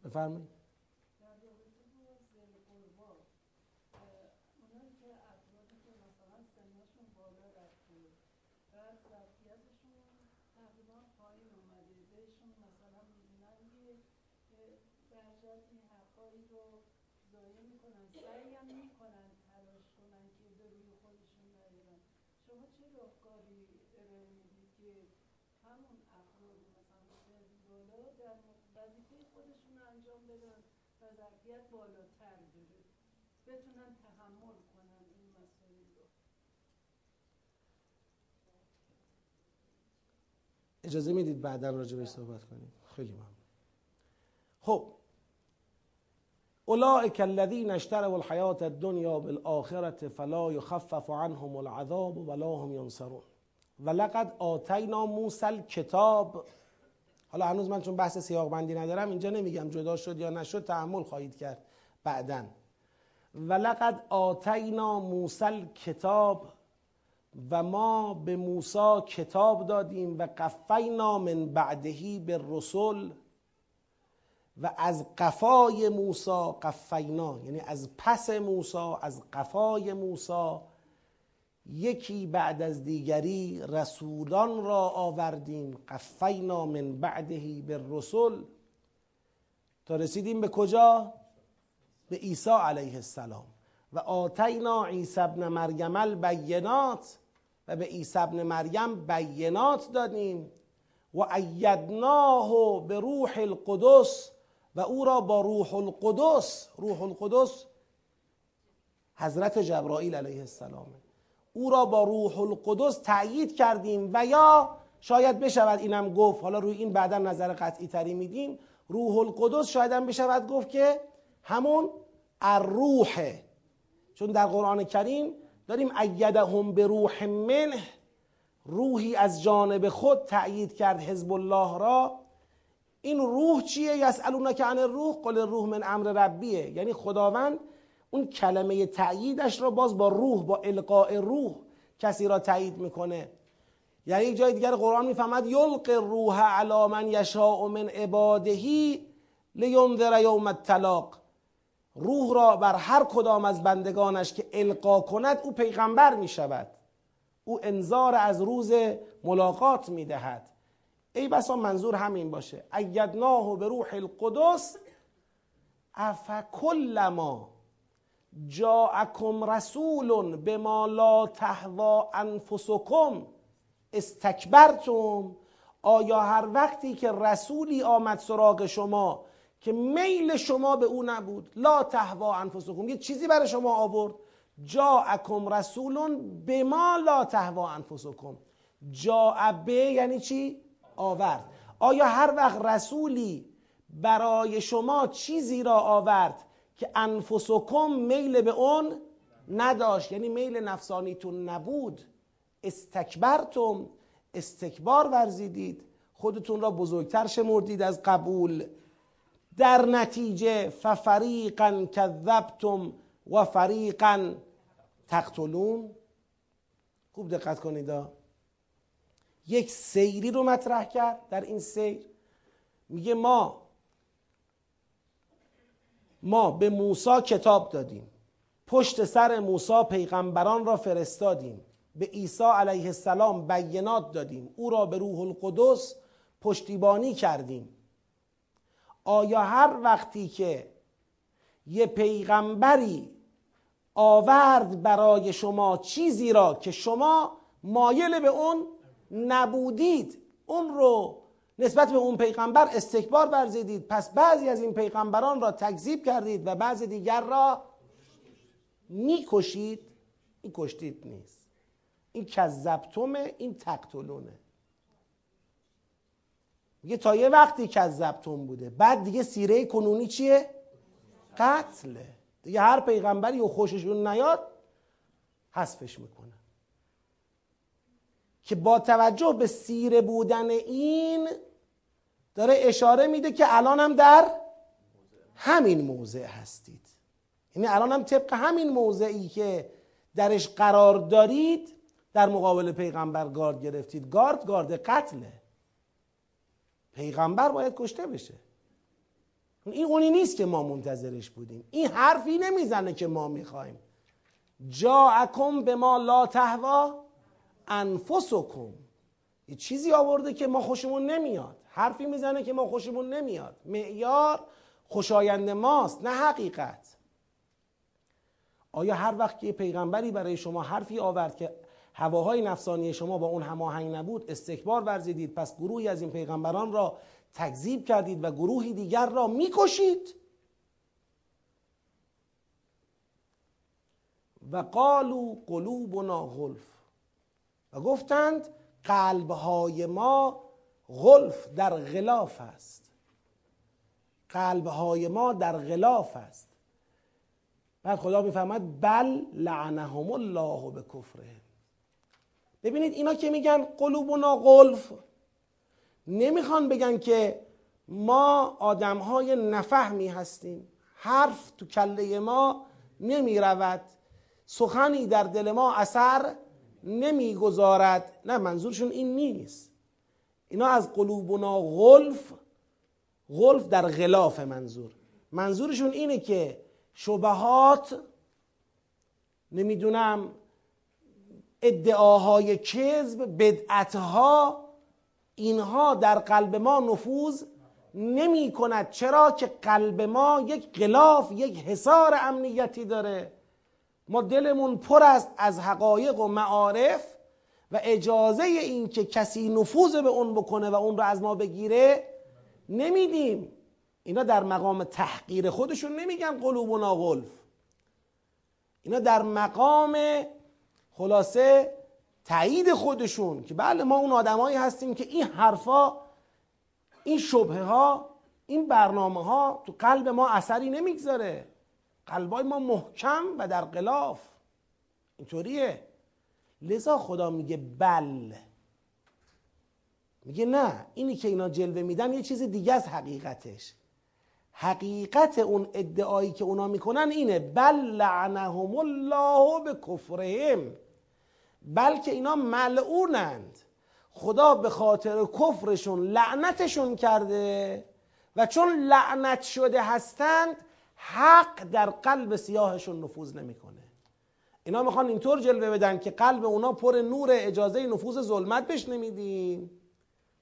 بفرمایید ظرفیت بالاتر داره بتونن تحمل کنن این مسائل رو. اجازه می‌دید بعدا راجع به صحبت کنیم؟ خیلی ممنون. خب. اولئک الذین اشتروا الحیات الدنیا بالآخرة فلا یخفف عنهم العذاب ولا هم ینصرون. ولقد آتینا موسی الکتاب. حالا هنوز من چون بحث سیاق بندی ندارم اینجا نمیگم جدا شد یا نشد تحمل خواهید کرد بعدا. ولقد آتینا موسی کتاب و ما به موسی کتاب دادیم و قفینا من بعدهی به رسول و از قفای موسی قفینا یعنی از پس موسی از قفای موسی یکی بعد از دیگری رسولان را آوردیم قفینا من بعدهی به رسول تا رسیدیم به کجا؟ به عیسی علیه السلام. و آتینا عیسی ابن مریم البینات و به عیسی ابن مریم بینات دادیم. و ایدناه به روح القدس و او را با روح القدس روح القدس حضرت جبرائیل علیه السلام. او را با روح القدس تأیید کردیم و یا شاید بشود اینم گفت. حالا روی این بعدا نظر قطعی تری میدیم. روح القدس شاید هم بشود گفت که همون الروحه چون در قرآن کریم داریم ایدهم به روح منه روحی از جانب خود تأیید کرد حزب الله را. این روح چیه؟ یسالونک عن الروح؟ قل الروح من امر ربیه. یعنی خداوند اون کلمه تأییدش را باز با روح با القاء روح کسی را تایید می‌کنه. یعنی یک جای دیگر قرآن می‌فهمد یلق روح علی من یشاء من عبادهی لینذر یوم الطلاق روح را بر هر کدام از بندگانش که القا کند او پیغمبر می شود او انذار از روز ملاقات می دهد ای بسا منظور همین باشه. ایدناه به روح القدس افکلما جاءکم رسول بما لا تهوا انفسکم استکبرتم. آیا هر وقتی که رسولی آمد سراغ شما که میل شما به او نبود. لا تهوا انفسکم. یه چیزی برای شما آورد. جاءکم رسول بما لا تهوا انفسکم. جاء به یعنی چی؟ آورد. آیا هر وقت رسولی برای شما چیزی را آورد که انفسکم میل به اون نداشت؟ یعنی میل نفسانیتون نبود. استکبرتم. استکبار ورزیدید. خودتون را بزرگتر شمردید از قبول. در نتیجه ففریقا کذبتم و فریقا تقتلون. خوب دقت کنید یک سیری رو مطرح کرد در این سیر. میگه ما ما به موسی کتاب دادیم. پشت سر موسی پیغمبران را فرستادیم. به عیسی علیه السلام بینات دادیم. او را به روح القدس پشتیبانی کردیم. آیا هر وقتی که یه پیغمبری آورد برای شما چیزی را که شما مایل به اون نبودید اون رو نسبت به اون پیغمبر استکبار ورزیدید پس بعضی از این پیغمبران را تکذیب کردید و بعضی دیگر را می‌کشید؟ این کشتید نیست. این کذبتمه این تقتلونه. میگه تا یه وقتی کذبتم بوده. بعد دیگه سیره کنونی چیه؟ قتله. دیگه هر پیغمبری و خوششون نیاد حذفش می‌کنه. که با توجه به سیره بودن این داره اشاره میده که الان هم در همین موضع هستید. یعنی الان هم طبق همین موضعی که درش قرار دارید در مقابل پیغمبر گارد گرفتید. گارد گارد قتله. پیغمبر باید کشته بشه. این اونی نیست که ما منتظرش بودیم. این حرفی نمی‌زنه که ما می‌خوایم. جاءکم به ما لا تهوا انفسکم. یه چیزی آورده که ما خوشمون نمیاد. حرفی می‌زنه که ما خوشمون نمیاد. معیار خوشایند ماست نه حقیقت. آیا هر وقت که پیغمبری برای شما حرفی آورد که هواهای نفسانی شما با اون هماهنگ نبود استکبار ورزیدید. پس گروهی از این پیغمبران را تکذیب کردید و گروهی دیگر را می‌کشید. و قالو قلوبنا غلف. و گفتند قلبهای ما غلف در غلاف است. قلبهای ما در غلاف است. بعد خدا می‌فهمد بل لعنهم الله به کفره ببینید اینا که میگن قلوبنا غلف. نمی‌خوان بگن که ما آدم های نفهمی هستیم. حرف تو کله ما نمی‌رود. سخنی در دل ما اثر نمی‌گذارد. نه منظورشون این نیست. اینا از قلوبنا غلف. غلف در غلاف منظور. منظورشون اینه که شبهات نمی‌دونم ادعاهای کذب بدعتها اینها در قلب ما نفوذ نمی کند چرا؟ که قلب ما یک غلاف یک حصار امنیتی داره. ما دلمون پر است از حقایق و معارف و اجازه این که کسی نفوذ به اون بکنه و اون رو از ما بگیره نمیدیم. اینا در مقام تحقیر خودشون نمیگن قلوبنا غلف. اینا در مقام خلاصه تایید خودشون که بله ما اون آدمایی هستیم که این حرفا این شبه ها این برنامه ها تو قلب ما اثری نمی‌گذاره. قلبای ما محکم و در قلاف اینطوریه. لذا خدا میگه بل. میگه نه اینی که اینا جلوه میدن یه چیز دیگه از حقیقتش. حقیقت اون ادعایی که اونا می‌کنن اینه بل لعنهم الله به کفرهم بلکه اینا ملعونند. خدا به خاطر کفرشون لعنتشون کرده و چون لعنت شده هستند حق در قلب سیاهشون نفوذ نمی‌کنه. اینا می‌خوان اینطور جلوه بدن که قلب اونا پر نور اجازه نفوذ ظلمت بهش نمیدیم.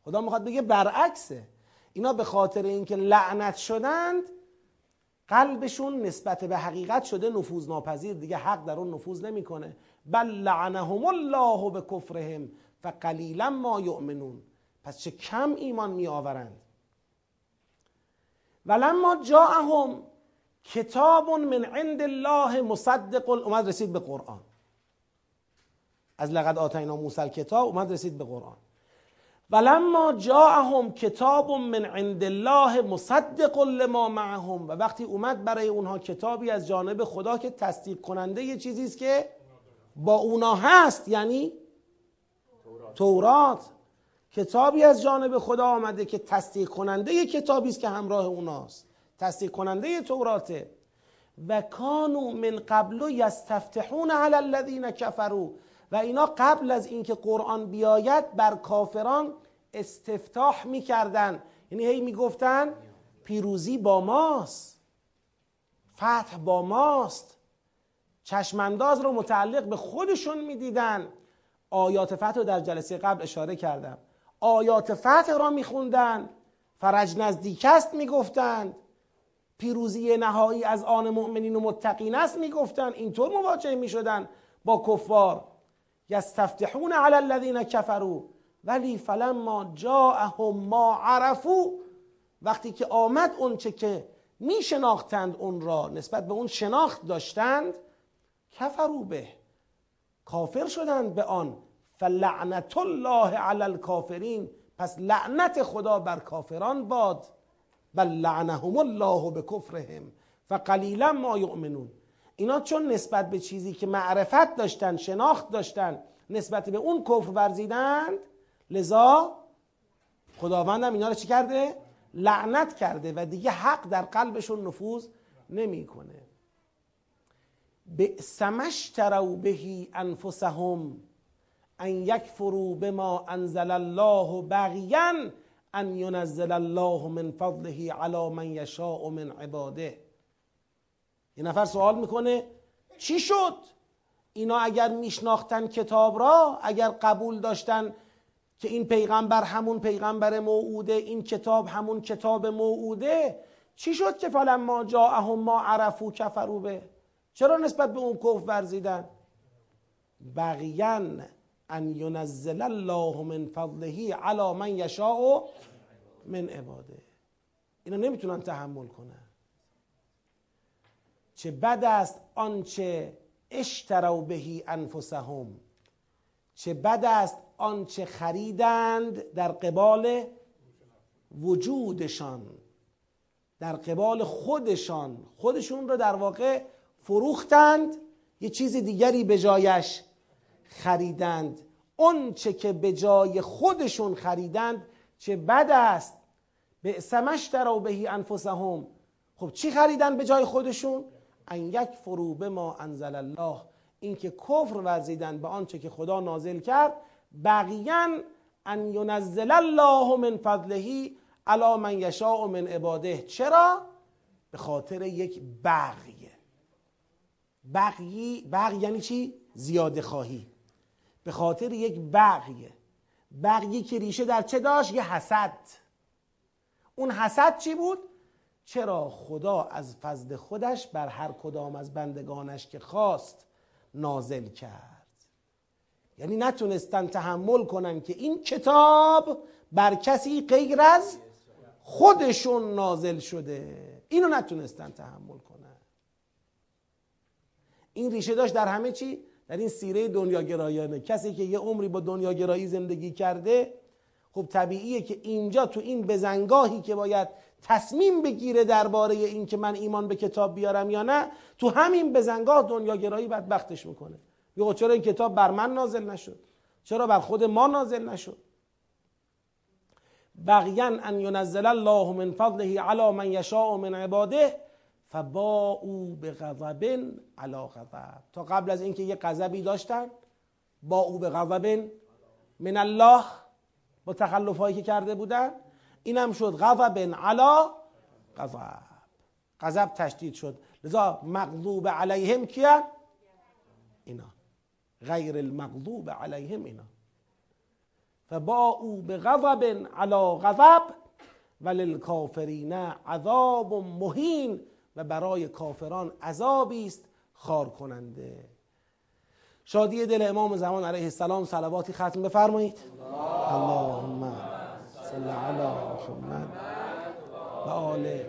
خدا می‌خواد بگه برعکسه. اینا به خاطر اینکه لعنت شدند قلبشون نسبت به حقیقت شده نفوذ ناپذیر دیگه حق در اون نفوذ نمی‌کنه. بل لعنهم الله به کفرهم فقلیلا ما یؤمنون. پس چه کم ایمان می آورند ولما جاءهم کتاب من عند الله مصدق اومد رسید به قرآن. از لقد آتینا موسی کتاب اومد رسید به قرآن. ولما جاءهم کتاب من عند الله مصدق لما معهم. و وقتی اومد برای اونها کتابی از جانب خدا که تصدیق کننده یه چیزی است که با اونا هست یعنی تورات. کتابی از جانب خدا آمده که تصدیق کننده کتابی است که همراه اوناست. تصدیق کننده توراته. و کانو من قبل یستفتحون علی الذین کفروا. و اینا قبل از اینکه قرآن بیاید بر کافران استفتاح می‌کردن. یعنی هی می‌گفتن پیروزی با ماست. فتح با ماست. چشمانداز رو متعلق به خودشون می‌دیدن. آیات فتح رو در جلسه قبل اشاره کردم. آیات فتح را میخوندن. فرج نزدیک است می‌گفتند پیروزی نهایی از آن مؤمنین و متقین است می‌گفتند اینطور مواجه می‌شدن با کفار. یستفتحون علی الذین کفروا ولی فلما جاءهم ما عرفو وقتی که آمد اونچه که میشناختند اون را نسبت به اون شناخت داشتند کفرو به کافر شدند به آن. فلعنت الله علی الکافرین. پس لعنت خدا بر کافران باد. بل لعنهم الله به کفرهم فقلیلا ما یؤمنون. اینا چون نسبت به چیزی که معرفت داشتن شناخت داشتن نسبت به اون کفر ورزیدند لذا خداوندم اینا رو چی کرده؟ لعنت کرده و دیگه حق در قلبشون نفوذ نمی‌کنه. بئس ترو بهی انفسهم ان یکفروا بما انزل الله بغیا ان ینزل الله من فضله علی من یشاء من عباده. یه نفر سوال می‌کنه چی شد؟ اینا اگر میشناختن کتاب را اگر قبول داشتن که این پیغمبر همون پیغمبر موعوده این کتاب همون کتاب موعوده چی شد که فلما جاءهم ما عرفو کفرو به؟ چرا نسبت به اون کفر ورزیدن؟ بغیان ان ینزل الله من فضله علی من یشاء من عباده. اینا نمی‌تونن تحمل کنن. چه بد است آنچه اشتروا بهی انفسهم. چه بد است آنچه خریدند در قبال وجودشان در قبال خودشان. خودشون رو در واقع فروختند یه چیز دیگری به جایش خریدند. اون چه که به جای خودشون خریدند چه بد است. به سمش در بهی انفسهم. خب چی خریدن به جای خودشون؟ ان یک فرو به ما انزل الله. اینکه کفر ورزیدن به آنچه که خدا نازل کرد. بقیان ان ینزل الله من فضله علی من یشاء من عباده. چرا؟ به خاطر یک بغی. بغی بغی یعنی چی؟ زیاده خواهی. به خاطر یک بغیه. بغیی که ریشه در چه داشت؟ یه حسد. اون حسد چی بود؟ چرا خدا از فضل خودش بر هر کدام از بندگانش که خواست نازل کرد؟ یعنی نتونستن تحمل کنن که این کتاب بر کسی غیر از خودشون نازل شده. اینو نتونستن تحمل کنن. این ریشه داشت در همه چی؟ در این سیره دنیاگرایانه. کسی که یه عمری با دنیاگرایی زندگی کرده خب طبیعیه که اینجا تو این بزنگاهی که باید تصمیم بگیره درباره این که من ایمان به کتاب بیارم یا نه تو همین بزنگاه دنیاگرایی بدبختش می‌کنه. یا چرا این کتاب بر من نازل نشد؟ چرا بر خود ما نازل نشد؟ بغیان ان ینزل الله من فضله علی من یشاء من عباده فباءوا بغضب علی غضب. تا قبل از اینکه یه غضبی داشتن با او به غضب من الله با تخلف هایی که کرده بودن. اینم شد غضب علا غضب. غضب تشدید شد. لذا مغضوب علیهم کیان اینا. غیر المغضوب علیهم اینا. فبا او به غضب علا غضب وللکافرین عذاب مهین. و برای کافران عذابی است خار کننده شادی دل امام زمان علیه السلام صلواتی ختم بفرمایید. اللهم صل علی محمد و آل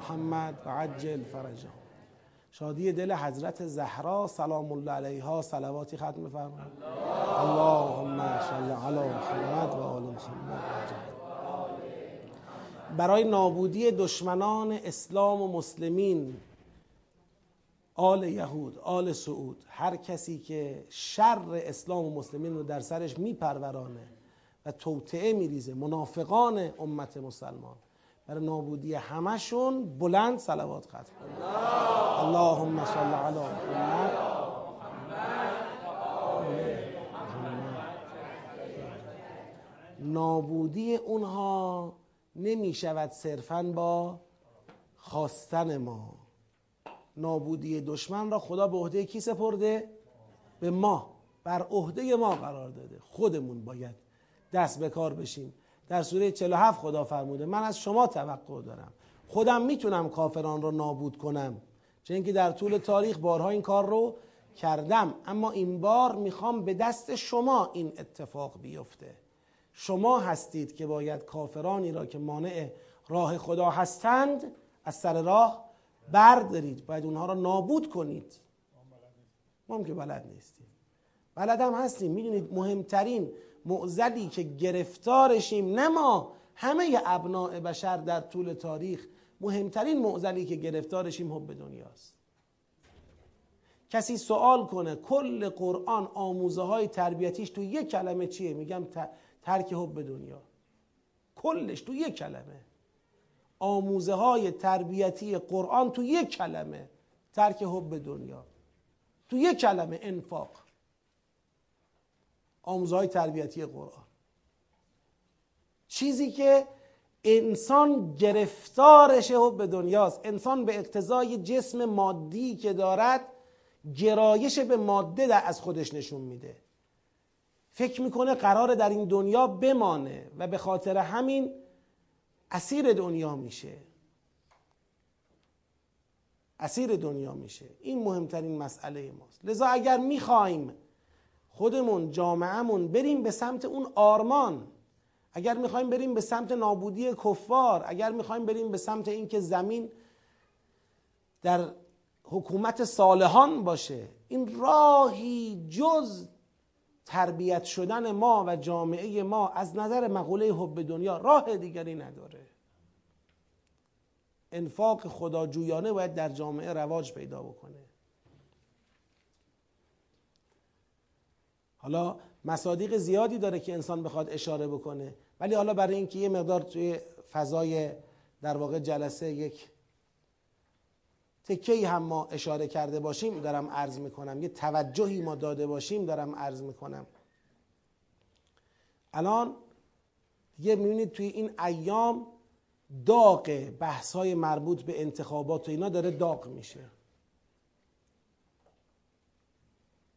محمد و عجل فرجهم شادی دل حضرت زهرا سلام الله علیها صلواتی ختم بفرمایید. اللهم صل علی محمد و آل محمد برای نابودی دشمنان اسلام و مسلمین آل یهود آل سعود هر کسی که شر اسلام و مسلمین رو در سرش میپرورانه و توطعه میریزه منافقان امت مسلمان برای نابودی همشون بلند صلوات ختم اللهم صل علی محمد. نابودی اونها نمی شود صرفا با خواستن ما. نابودی دشمن را خدا به عهده کی سپرده؟ به ما. بر عهده ما قرار داده. خودمون باید دست به کار بشیم. در سوره 47 خدا فرموده من از شما توقع دارم. خودم می‌تونم کافران رو نابود کنم. چه اینکه در طول تاریخ بارها این کار رو کردم. اما این بار می‌خوام به دست شما این اتفاق بیفته. شما هستید که باید کافرانی را که مانع راه خدا هستند از سر راه بردارید. باید اونها را نابود کنید. ما هم که بلد نیستیم. بلد هم هستیم. می‌دونید مهمترین معزلی که گرفتارشیم نه ما همه ابناع بشر در طول تاریخ مهمترین معزلی که گرفتارشیم حب دنیاست. کسی سوال کنه کل قرآن آموزه های تربیتیش تو یک کلمه چیه؟ میگم ترک حب دنیا. کلش تو یک کلمه. آموزه های تربیتی قرآن تو یک کلمه. ترک حب دنیا. تو یک کلمه انفاق. آموزه های تربیتی قرآن. چیزی که انسان گرفتارش حب دنیاست. انسان به اقتضای جسم مادی که دارد گرایش به ماده در از خودش نشون میده. فکر می‌کنه قرار در این دنیا بمانه و به خاطر همین اسیر دنیا میشه. اسیر دنیا میشه. این مهمترین مسئله ماست. لذا اگر می‌خوایم خودمون جامعهمون بریم به سمت اون آرمان اگر می‌خوایم بریم به سمت نابودی کفار اگر می‌خوایم بریم به سمت اینکه زمین در حکومت صالحان باشه این راهی جز تربیت شدن ما و جامعه ما از نظر مقوله حب دنیا راه دیگری نداره. انفاق خداجویانه باید در جامعه رواج پیدا بکنه. حالا مصادیق زیادی داره که انسان بخواد اشاره بکنه ولی حالا برای اینکه یه مقدار توی فضای در واقع جلسه یک تکهی هم ما اشاره کرده باشیم دارم عرض می‌کنم. یه توجهی ما داده باشیم دارم عرض می‌کنم. الان دیگه می‌بینید توی این ایام داغ بحث های مربوط به انتخابات و اینا داره داغ میشه.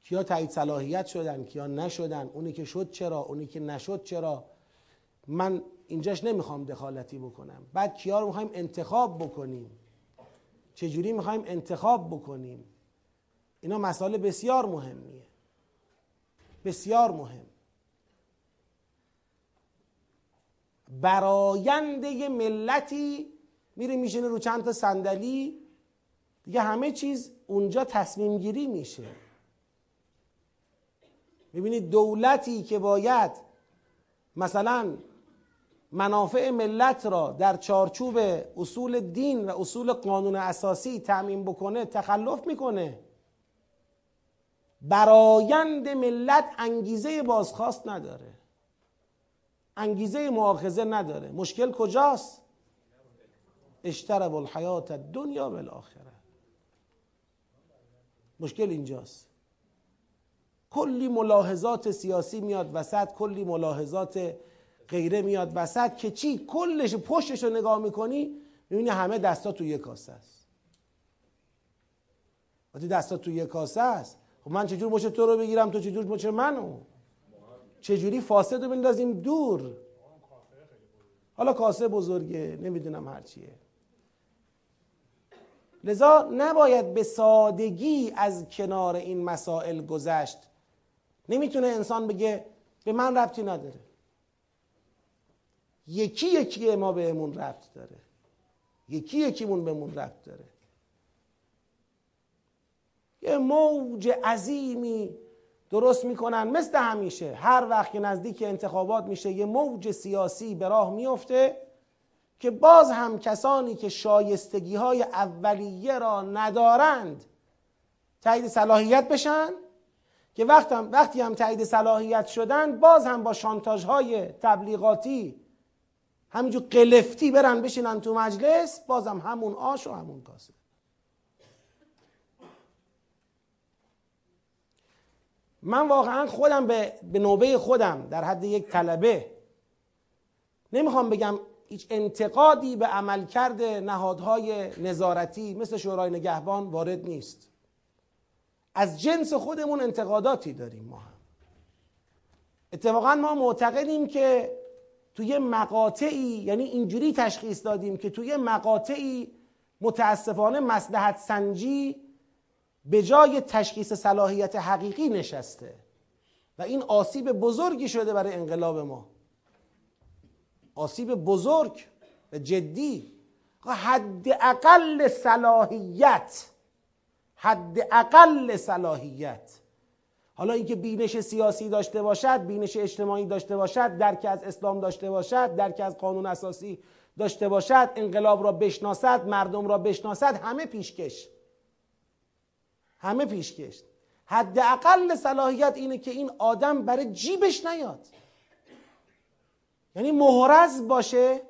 کیا تایید صلاحیت شدن کیا نشدن اونی که شد چرا اونی که نشد چرا. من اینجاش نمی‌خوام دخالتی بکنم. بعد کیا رو می‌خوایم انتخاب بکنیم؟ چجوری می‌خوایم انتخاب بکنیم؟ اینا مسائل بسیار مهمیه. بسیار مهم. براینده ملتی میره میشینه رو چند تا صندلی دیگه همه چیز اونجا تصمیم گیری میشه. می‌بینید دولتی که باید مثلا منافع ملت را در چارچوب اصول دین و اصول قانون اساسی تعمین بکنه تخلف می‌کنه. برایند ملت انگیزه بازخواست نداره. انگیزه مؤاخذه نداره. مشکل کجاست؟ اشترب الحیات دنیا بالاخره مشکل اینجاست. کلی ملاحظات سیاسی میاد وسط کلی ملاحظات غیره میاد وسط که چی؟ کلش پشتش رو نگاه می‌کنی می‌بینی همه دستا تو یک کاسه است. وقتی دستا تو یک کاسه است خب من چجور مچ تو رو بگیرم؟ تو چجور مچ منو؟ چجوری فاسد رو بندازیم دور؟ حالا کاسه بزرگه نمی‌دونم هرچیه لذا نباید به سادگی از کنار این مسائل گذشت. نمی‌تونه انسان بگه به من ربطی نداره. یکی یکی ما بهمون ربط داره. یکی یکیمون بهمون ربط داره. یه موج عظیمی درست می‌کنن مثل همیشه. هر وقت که نزدیک انتخابات میشه یه موج سیاسی به راه میفته که باز هم کسانی که شایستگی های اولیه را ندارند تایید صلاحیت بشن که وقتی هم, وقتی هم تایید صلاحیت شدن باز هم با شانتاج های تبلیغاتی همینجور قلفتی برن بشینن تو مجلس باز هم همون آش و همون کاسه من واقعا خودم به, به نوبه خودم در حد یک طلبه نمی‌خوام بگم هیچ انتقادی به عملکرد نهادهای نظارتی مثل شورای نگهبان وارد نیست. از جنس خودمون انتقاداتی داریم ما هم. اتفاقا ما معتقدیم که توی مقاطعی یعنی اینجوری تشخیص دادیم که توی مقاطعی متاسفانه مسلحت سنجی به جای تشخیص صلاحیت حقیقی نشسته و این آسیب بزرگی شده برای انقلاب ما. آسیب بزرگ و جدی. حد اقل صلاحیت حد اقل صلاحیت. حالا اینکه بینش سیاسی داشته باشد بینش اجتماعی داشته باشد درک از اسلام داشته باشد درک از قانون اساسی داشته باشد انقلاب را بشناسد مردم را بشناسد همه پیشکش. همه پیشکش. حداقل صلاحیت اینه که این آدم برای جیبش نیاد. یعنی مهرز باشه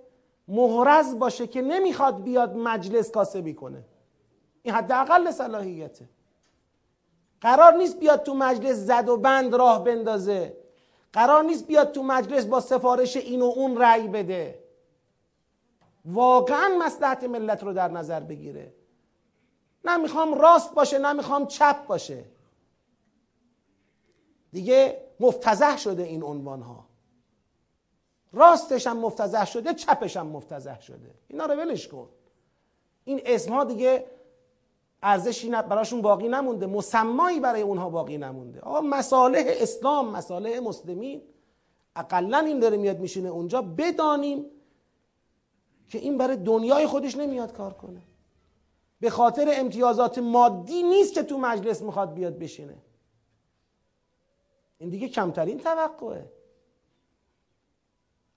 مهرز باشه که نمی‌خواد بیاد مجلس کاسبی کنه. این حداقل صلاحیته. قرار نیست بیاد تو مجلس زد و بند راه بندازه. قرار نیست بیاد تو مجلس با سفارش این و اون رأی بده. واقعا مصلحت ملت رو در نظر بگیره. نه می‌خوام راست باشه نه می‌خوام چپ باشه. دیگه مفتزه شده این عنوان ها راستش هم مفتزه شده چپش هم مفتزه شده. اینا رو ولش کن. این اسم ها دیگه ارزشی براشون باقی نمونده. مسمایی برای اونها باقی نمونده. آقا مصالح اسلام مصالح مسلمین. اقلا این داره میاد میشینه اونجا. بدانیم که این برای دنیای خودش نمیاد کار کنه. به خاطر امتیازات مادی نیست که تو مجلس می‌خواد بیاد بشینه. این دیگه کمترین توقعه.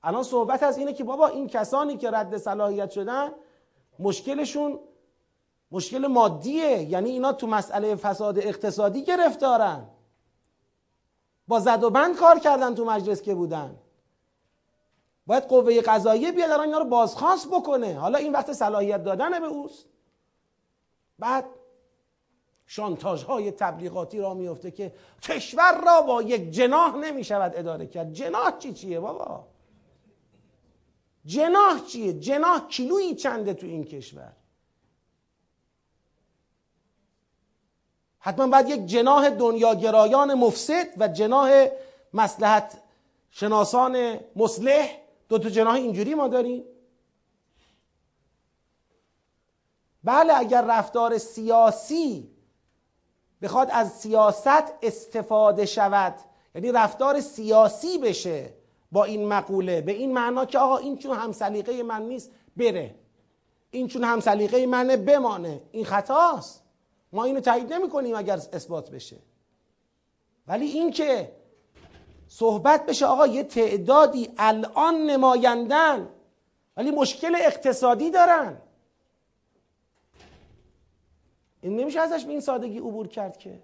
الان صحبت از اینه که بابا این کسانی که رد صلاحیت شدن مشکلشون مشکل مادیه. یعنی اینا تو مسئله فساد اقتصادی گرفتارن. با زد و بند کار کردن تو مجلس که بودن. باید قوه قضاییه بیاد الان اینا رو بازخواست بکنه. حالا این وقت صلاحیت دادن به اوست. بعد شانتاج های تبلیغاتی را میفته که کشور را با یک جناح نمی شود اداره کرد. جناح چی چیه بابا؟ جناح چیه؟ جناح کیلویی چنده تو این کشور؟ حتما باید یک جناح دنیاگرایان مفسد و جناح مسلحت شناسان مصلح دو تا جناح اینجوری ما داریم. بله اگر رفتار سیاسی بخواد از سیاست استفاده شود یعنی رفتار سیاسی بشه با این مقوله به این معنا که آقا این چون هم سلیقه من نیست بره. این چون هم سلیقه منه بمانه. این خطاست. ما اینو تایید نمی کنیم اگر اثبات بشه. ولی این که صحبت بشه آقا یه تعدادی الان نمایندن ولی مشکل اقتصادی دارن. این نمیشه ازش به این سادگی عبور کرد که.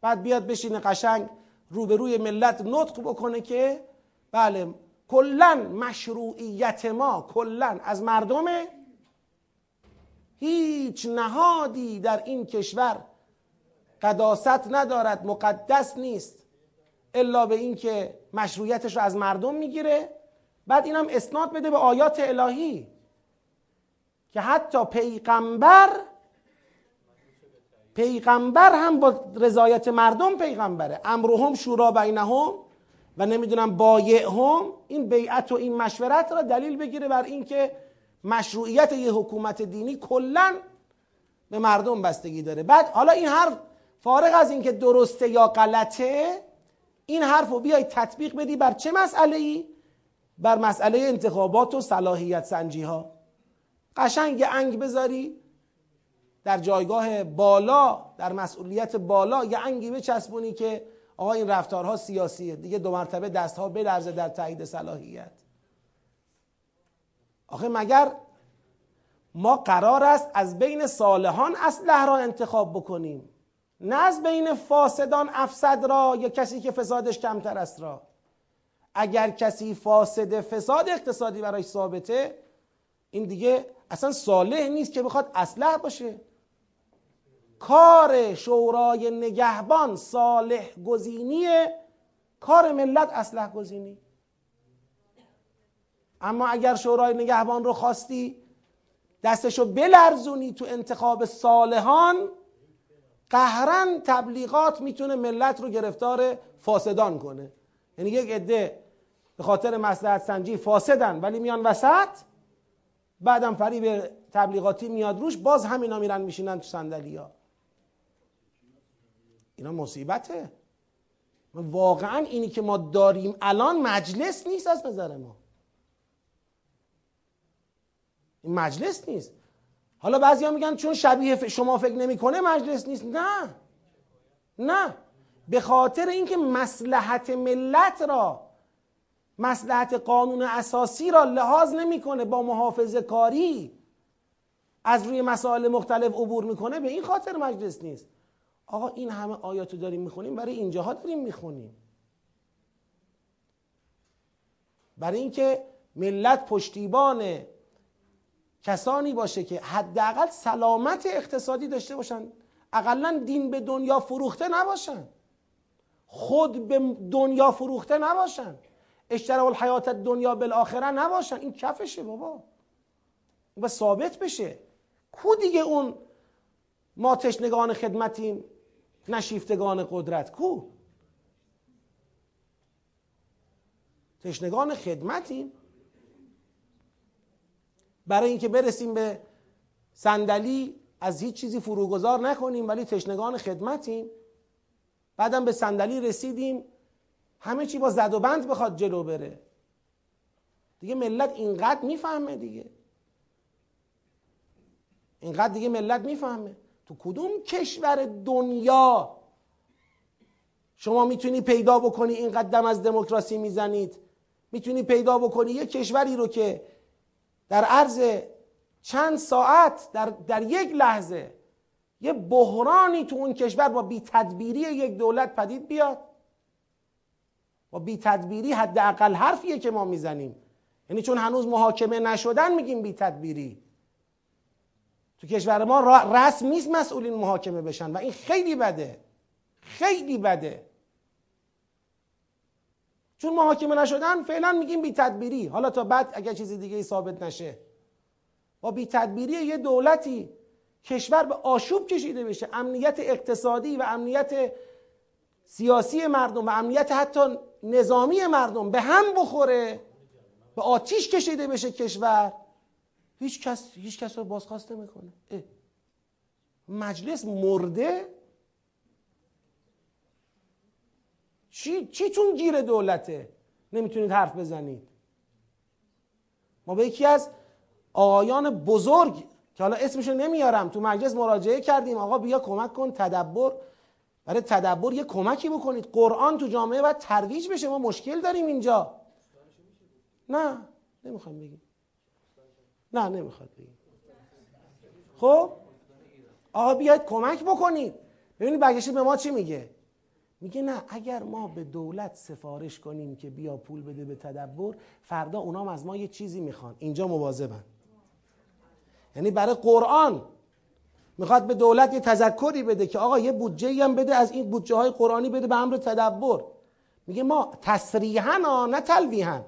بعد بیاد بشینه قشنگ روبروی ملت نطق بکنه که بله کلا مشروعیت ما کلا از مردمه هیچ نهادی در این کشور قداست ندارد مقدس نیست الا به اینکه مشروعیتش رو از مردم می‌گیره. بعد اینم اسناد بده به آیات الهی که حتی پیغمبر پیغمبر هم با رضایت مردم پیغمبره. امرهم شورا بینهم و نمی‌دونم بایعهم. این بیعت و این مشورت را دلیل بگیره بر اینکه مشروعیت یه حکومت دینی کلا به مردم بستگی داره. بعد حالا این حرف فارغ از اینکه درسته یا غلطه این حرف رو بیای تطبیق بدی بر چه مسئله ای؟ بر مسئله انتخابات و صلاحیت سنجی ها قشنگ انگ بذاری در جایگاه بالا در مسئولیت بالا یه انگی بچسبونی که آقا این رفتارها سیاسیه. دیگه دو مرتبه دستها بلرزه در تایید صلاحیت. آخه مگر ما قرار است از بین صالحان اصلح را انتخاب بکنیم؟ نه از بین فاسدان افسد را یا کسی که فسادش کمتر است را. اگر کسی فاسد فساد اقتصادی برای ثابته این دیگه اصلا صالح نیست که بخواد اصلح باشه. کار شورای نگهبان صالح گزینیه کار ملت اصلح گزینی اما اگر شورای نگهبان رو خواستی دستشو بلرزونی تو انتخاب صالحان قهرن تبلیغات می‌تونه ملت رو گرفتار فاسدان کنه. یعنی یک عده به خاطر مسلحت سنجی فاسدن ولی میان وسط بعدم فریب تبلیغاتی میاد روش باز همینا میرن میشینن تو صندلی ها اینا مصیبته. واقعا اینی که ما داریم الان مجلس نیست از نظر ما. این مجلس نیست. حالا بعضی ها میگن چون شبیه شما فکر نمی‌کنه مجلس نیست. نه. نه. به خاطر اینکه مسلحت ملت را مسلحت قانون اساسی را لحاظ نمی‌کنه با محافظه کاری از روی مسائل مختلف عبور می‌کنه به این خاطر مجلس نیست. آقا این همه آیاتو داریم می‌خونیم برای اینجاها داریم می‌خونیم. برای اینکه ملت پشتیبان کسانی باشه که حداقل سلامت اقتصادی داشته باشن. اقلا دین به دنیا فروخته نباشن. خود به دنیا فروخته نباشن. اشترا الحیات دنیا بالاخره نباشن. این کفشه بابا. و ثابت بشه. کو دیگه اون ما تشنگان خدمتیم نشیفتگان قدرت؟ کو؟ تشنگان خدمتیم. برای اینکه برسیم به صندلی از هیچ چیزی فروگذار نکنیم ولی تشنگان خدمتیم. بعدم به صندلی رسیدیم. همه چی با زد و بند بخواد جلو بره. دیگه ملت اینقدر می‌فهمه دیگه. اینقدر دیگه ملت می‌فهمه. تو کدوم کشور دنیا شما می‌تونی پیدا بکنی اینقدر دم از دموکراسی می‌زنید؟ می‌تونی پیدا بکنی یه کشوری رو که در عرض چند ساعت در, در یک لحظه یه بحرانی تو اون کشور با بی تدبیری یک دولت پدید بیاد. با بی تدبیری حداقل حرفیه که ما می‌زنیم. یعنی چون هنوز محاکمه نشدن میگیم بی تدبیری تو کشور ما رسم نیست مسئولین محاکمه بشن و این خیلی بده. خیلی بده. چون محاکمه نشدن فعلا میگیم بی تدبیری. حالا تا بعد اگر چیزی دیگه ثابت نشه. با بی تدبیری یه دولتی کشور به آشوب کشیده بشه. امنیت اقتصادی و امنیت سیاسی مردم و امنیت حتی نظامی مردم به هم بخوره به آتیش کشیده بشه کشور. هیچ کس هیچ کس رو بازخواست نمی‌کنه مجلس مرده؟ چی چیتون گیر دولته؟ نمی‌تونید حرف بزنید. ما به یکی از آقایان بزرگ که حالا اسمشو نمیارم تو مجلس مراجعه کردیم. آقا بیا کمک کن تدبر. برای تدبر یه کمکی بکنید. قرآن تو جامعه باید ترویج بشه. ما مشکل داریم اینجا. نه نمی‌خوام بگیم. نه نمی‌خواد بگیم. خب؟ آقا بیاید کمک بکنید. ببینید برگشت به ما چی میگه؟ میگه نه اگر ما به دولت سفارش کنیم که بیا پول بده به تدبر فردا اونام از ما یه چیزی می‌خوان. اینجا مواظبن. یعنی برای قرآن می‌خواد به دولت یه تذکری بده که آقا یه بودجه هم بده از این بودجه های قرآنی بده به امر تدبر. میگه ما تصریحا نه تلویحا.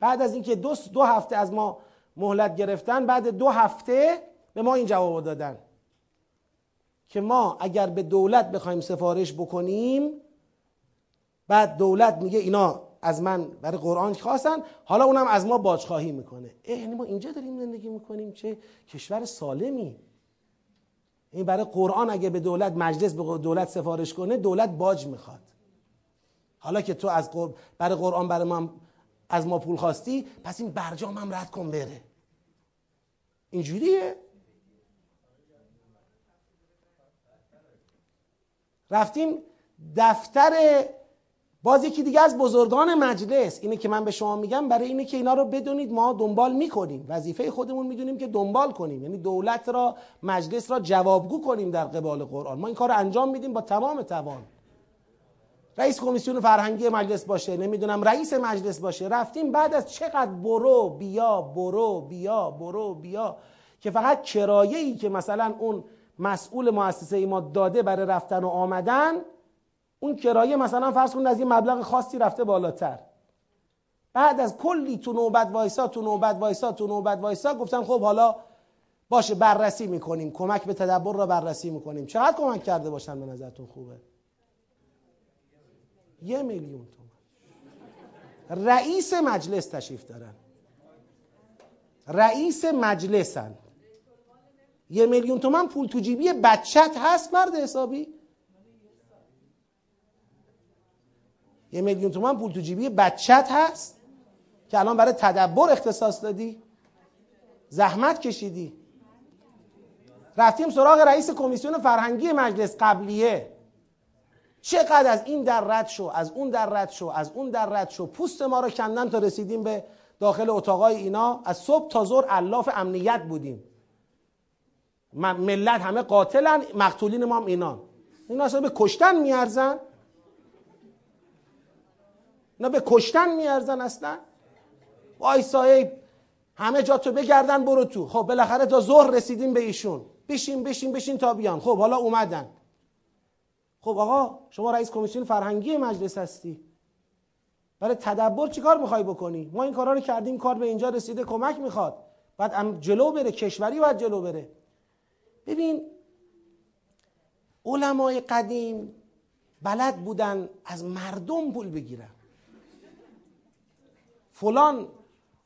بعد از اینکه دو, دو هفته از ما مهلت گرفتن بعد دو هفته به ما این جواب دادن که ما اگر به دولت بخوایم سفارش بکنیم بعد دولت میگه اینا از من برای قرآن خواستن حالا اونم از ما باجخواهی می‌کنه. یعنی ما اینجا داریم زندگی می‌کنیم چه کشور سالمی. این برای قرآن اگه به دولت مجلس به دولت سفارش کنه دولت باج می‌خواد. حالا که تو از برای قرآن برای ما از ما پول خواستی پس این برجام هم رد کن بره. اینجوریه؟ رفتیم دفتر باز یکی دیگه از بزرگان مجلس اینه که من به شما میگم برای اینه که اینا رو بدونید ما دنبال می‌کنیم. وظیفه خودمون می‌دونیم که دنبال کنیم. یعنی دولت را مجلس را جوابگو کنیم در قبال قرآن. ما این کار رو انجام میدیم با تمام توان. رئیس کمیسیون فرهنگی مجلس باشه نمی‌دونم رئیس مجلس باشه. رفتیم بعد از چقدر برو بیا برو بیا برو بیا. که فقط کرایه ای که مثلا اون مسئول مؤسسه ما داده برای رفتن و آمدن اون کرایه مثلا فرض کنید از یه مبلغ خاصی رفته بالاتر. بعد از کلی تو نوبت وایسا تو نوبت وایسا تو نوبت وایسا گفتن خب حالا باشه بررسی می‌کنیم. کمک به تدبر را بررسی می‌کنیم. چقدر کمک کرده باشن به نظرتون خوبه؟ یه میلیون تومن رئیس مجلس تشریف دارن. رئیس مجلسن. یه میلیون تومن پول تو جیبی بچت هست مرد حسابی. یه میلیون تومن پول تو جیبی بچت هست که الان برای تدبر اختصاص دادی. زحمت کشیدی. رفتیم سراغ رئیس کمیسیون فرهنگی مجلس قبلیه. چقدر از این در رد شو از اون در رد شو از اون در رد شو. پوست ما رو کندن تا رسیدیم به داخل اتاقای اینا. از صبح تا ظهر الاف امنیت بودیم. ملت همه قاتلن مقتولین ما هم اینا اینا اصلا به کشتن میارزن. اینا به کشتن میارزن اصلا. وای صاحب همه جا تو بگردن برو تو. خب بالاخره تا ظهر رسیدیم به ایشون. بشین بشین بشین تا بیان. خب حالا اومدن. خب آقا شما رئیس کمیسیون فرهنگی مجلس هستی. برای تدبر چیکار می‌خوای بکنی؟ ما این کارا رو کردیم کار به اینجا رسیده کمک می‌خواد. بعد جلو بره کشوری باید جلو بره. ببین علمای قدیم بلد بودن از مردم پول بگیرن. فلان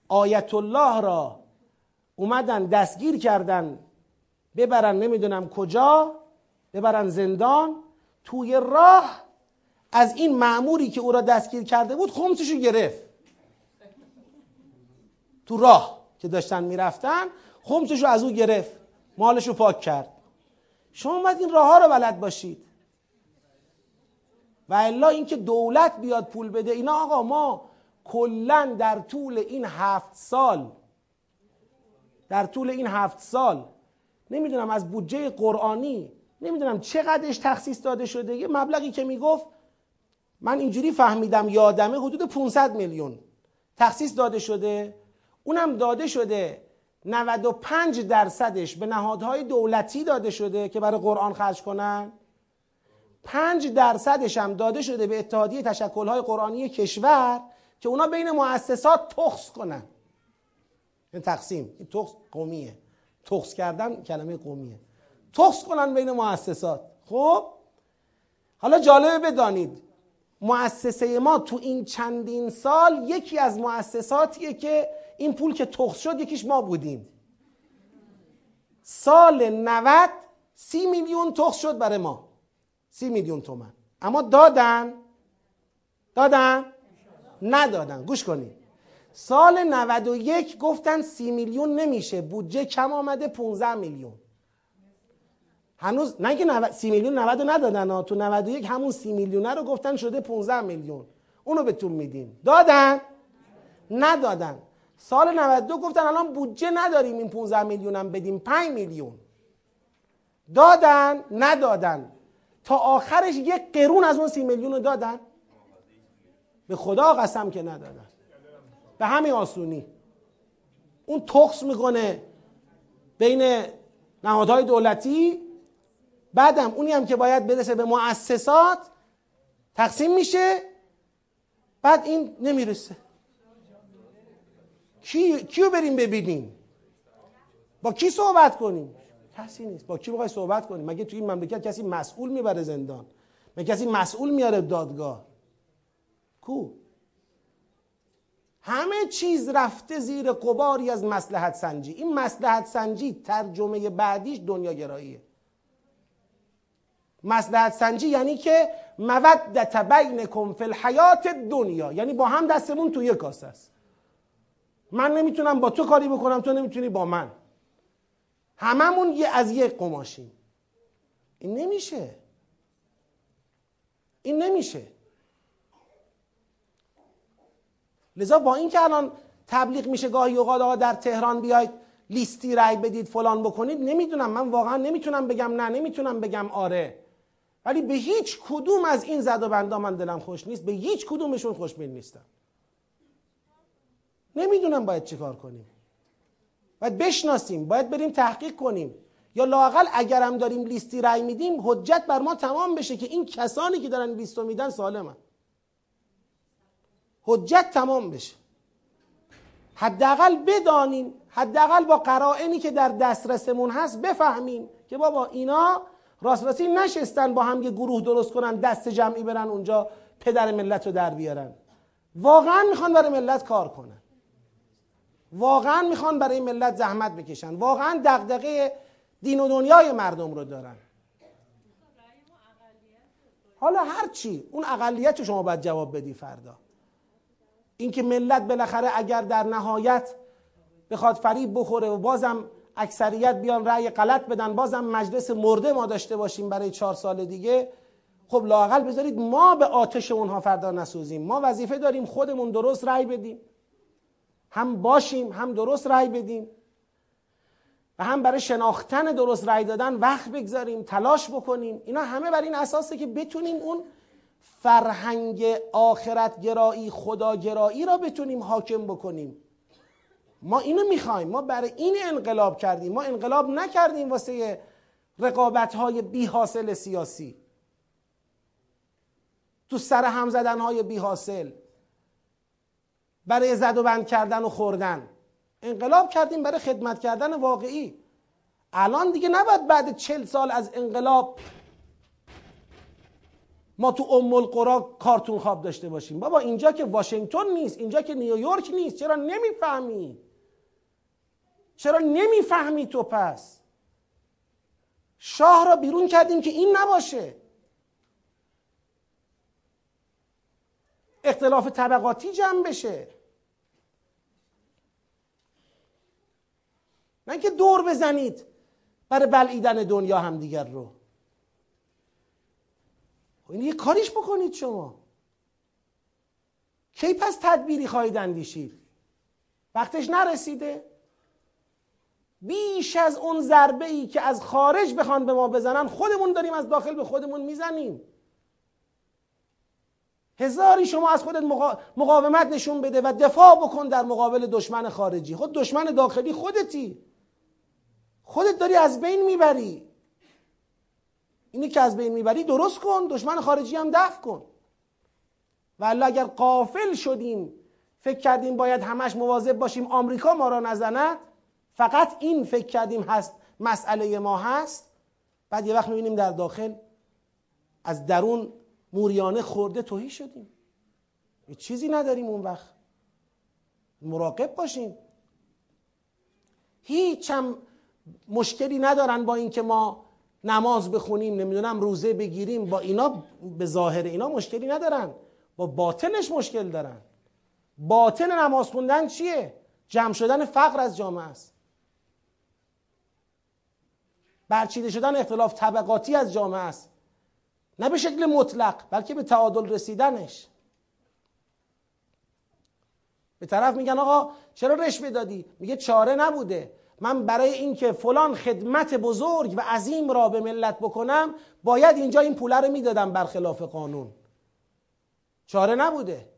آیت الله را اومدن دستگیر کردن ببرن نمی‌دونم کجا ببرن زندان توی راه از این معموری که او را دستگیر کرده بود خمسشو گرفت. تو راه که داشتن می‌رفتن خمسشو از او گرفت مالشو پاک کرد. شما باید این راه ها رو بلد باشید. و الا اینکه دولت بیاد پول بده اینا آقا ما کلا در طول این هفت سال در طول این هفت سال نمی‌دونم از بودجه قرآنی نمی‌دونم چقدرش تخصیص داده شده یه مبلغی که می‌گفت من اینجوری فهمیدم یادمه حدود 500 میلیون تخصیص داده شده اونم داده شده 95 درصدش به نهادهای دولتی داده شده که برای قرآن خرج کنن. 5 درصدش هم داده شده به اتحادیه تشکلهای قرآنی کشور. که اونا بین مؤسسات تخص کنن. این تقسیم این تخص قومیه. تخص کردن کلمه قومیه. تخص کنن بین مؤسسات. خب؟ حالا جالبه بدانید مؤسسه ما تو این چندین سال یکی از مؤسساتیه که این پول که تخص شد یکیش ما بودیم. سال 90 سی میلیون تخص شد برای ما. سی میلیون تومن. اما دادن. دادن. ندادن. گوش کنید سال 91 گفتن سی میلیون نمیشه. بودجه کم آمده 15 میلیون. هنوز نه که سی میلیون 90 ندادن ها. تو 91 همون سی میلیونه رو گفتن شده 15 میلیون. اونو بهتون میدیم. دادن؟ ندادن. سال 92 گفتن الان بودجه نداریم این 15 میلیون هم بدیم. 5 میلیون. دادن؟ ندادن. تا آخرش یک قرون از اون سی میلیون رو دادن. به خدا قسم که ندادن. به همین آسونی. اون تخص می‌کنه بین نهادهای دولتی بعدم اونی هم که باید برسه به مؤسسات تقسیم میشه بعد این نمی‌رسه. کی کیو بریم ببینیم؟ با کی صحبت کنیم؟ کسی نیست. با کی بخوای صحبت کنیم؟ مگه تو این مملکت کسی مسئول می‌بره زندان؟ مگه کسی مسئول میاره دادگاه؟ کو. همه چیز رفته زیر قباری از مسلحت سنجی. این مسلحت سنجی ترجمه بعدیش دنیا گراییه. مسلحت سنجی یعنی که مودت بینکم فی الحیات دنیا یعنی با هم دستمون تو یک کاسه است. من نمی‌تونم با تو کاری بکنم تو نمی‌تونی با من. هممون یه از یک قماشیم. این نمیشه. این نمیشه. لذا با اینکه الان تبلیغ میشه گاهی اوقات آقا در تهران بیاید لیستی رای بدید فلان بکنید نمی‌دونم. من واقعا نمی‌تونم بگم نه نمی‌تونم بگم آره. ولی به هیچ کدوم از این زد و بندا من دلم خوش نیست. به هیچ کدومشون خوشبین نیستم. نمی‌دونم باید چیکار کنیم. باید بشناسیم باید بریم تحقیق کنیم. یا لاقل اگرم داریم لیستی رای میدیم حجت بر ما تمام بشه که این کسانی که دارن لیستو میدن سالمن. حجت تمام بشه. حداقل بدانیم حداقل با قرائنی که در دسترسمون هست بفهمیم که بابا اینا راست راستی نشستن با هم یه گروه درست کنن دست جمعی برن اونجا پدر ملت رو در بیارن. واقعا می‌خوان برای ملت کار کنن. واقعا می‌خوان برای ملت زحمت بکشن. واقعا دغدغه دین و دنیای مردم رو دارن. حالا هر چی اون اقلیت شما باید جواب بدی فردا. اینکه ملت بالاخره اگر در نهایت بخواد فریب بخوره و بازم اکثریت بیان رأی غلط بدن بازم مجلس مرده ما داشته باشیم برای چهار سال دیگه خب لاقل بذارید ما به آتش اونها فردا نسوزیم. ما وظیفه داریم خودمون درست رأی بدیم. هم باشیم هم درست رأی بدیم. و هم برای شناختن درست رأی دادن وقت بگذاریم تلاش بکنیم. اینا همه بر این اساسه که بتونیم اون فرهنگ آخرت گرایی خدا گرایی را بتونیم حاکم بکنیم. ما اینو می‌خوایم. ما برای این انقلاب کردیم. ما انقلاب نکردیم واسه رقابت های بی حاصل سیاسی. تو سر هم زدن های بی حاصل برای زد و بند کردن و خوردن. انقلاب کردیم برای خدمت کردن واقعی. الان دیگه نباید بعد چل سال از انقلاب ما تو ام القرا کارتون خواب داشته باشیم. بابا اینجا که واشنگتن نیست اینجا که نیویورک نیست. چرا نمی‌فهمی؟ چرا نمی‌فهمی تو پس؟ شاه را بیرون کردیم که این نباشه. اختلاف طبقاتی جمع بشه. نه که دور بزنید برای بلعیدن دنیا هم دیگر رو. این یه کاریش بکنید شما. کی پس تدبیری خواهید اندیشید؟ وقتش نرسیده. بیش از اون ضربه ای که از خارج بخوان به ما بزنن خودمون داریم از داخل به خودمون می‌زنیم. هزاری شما از خودت مقاومت نشون بده و دفاع بکن در مقابل دشمن خارجی. خود دشمن داخلی خودتی. خودت داری از بین می‌بری. اینی که از بین می‌بری درست کن دشمن خارجی هم دفع کن. و اگر قافل شدیم فکر کردیم باید همش مواظب باشیم آمریکا ما را نزند فقط این فکر کردیم هست مسئله ما هست. بعد یه وقت می‌بینیم در داخل از درون موریانه خورده توهی شدیم. یه چیزی نداریم اون وقت. مراقب باشیم هیچ هم مشکلی ندارن با اینکه ما نماز بخونیم نمی‌دونم روزه بگیریم با اینا به ظاهر اینا مشکلی ندارن. با باطنش مشکل دارن. باطن نماز خوندن چیه؟ جمع شدن فقر از جامعه است. برچیده شدن اختلاف طبقاتی از جامعه است. نه به شکل مطلق بلکه به تعادل رسیدنش. به طرف میگن آقا چرا رشوه دادی؟ میگه چاره نبوده. من برای اینکه فلان خدمت بزرگ و عظیم را به ملت بکنم باید اینجا این پوله رو می‌دادم برخلاف قانون. چاره نبوده.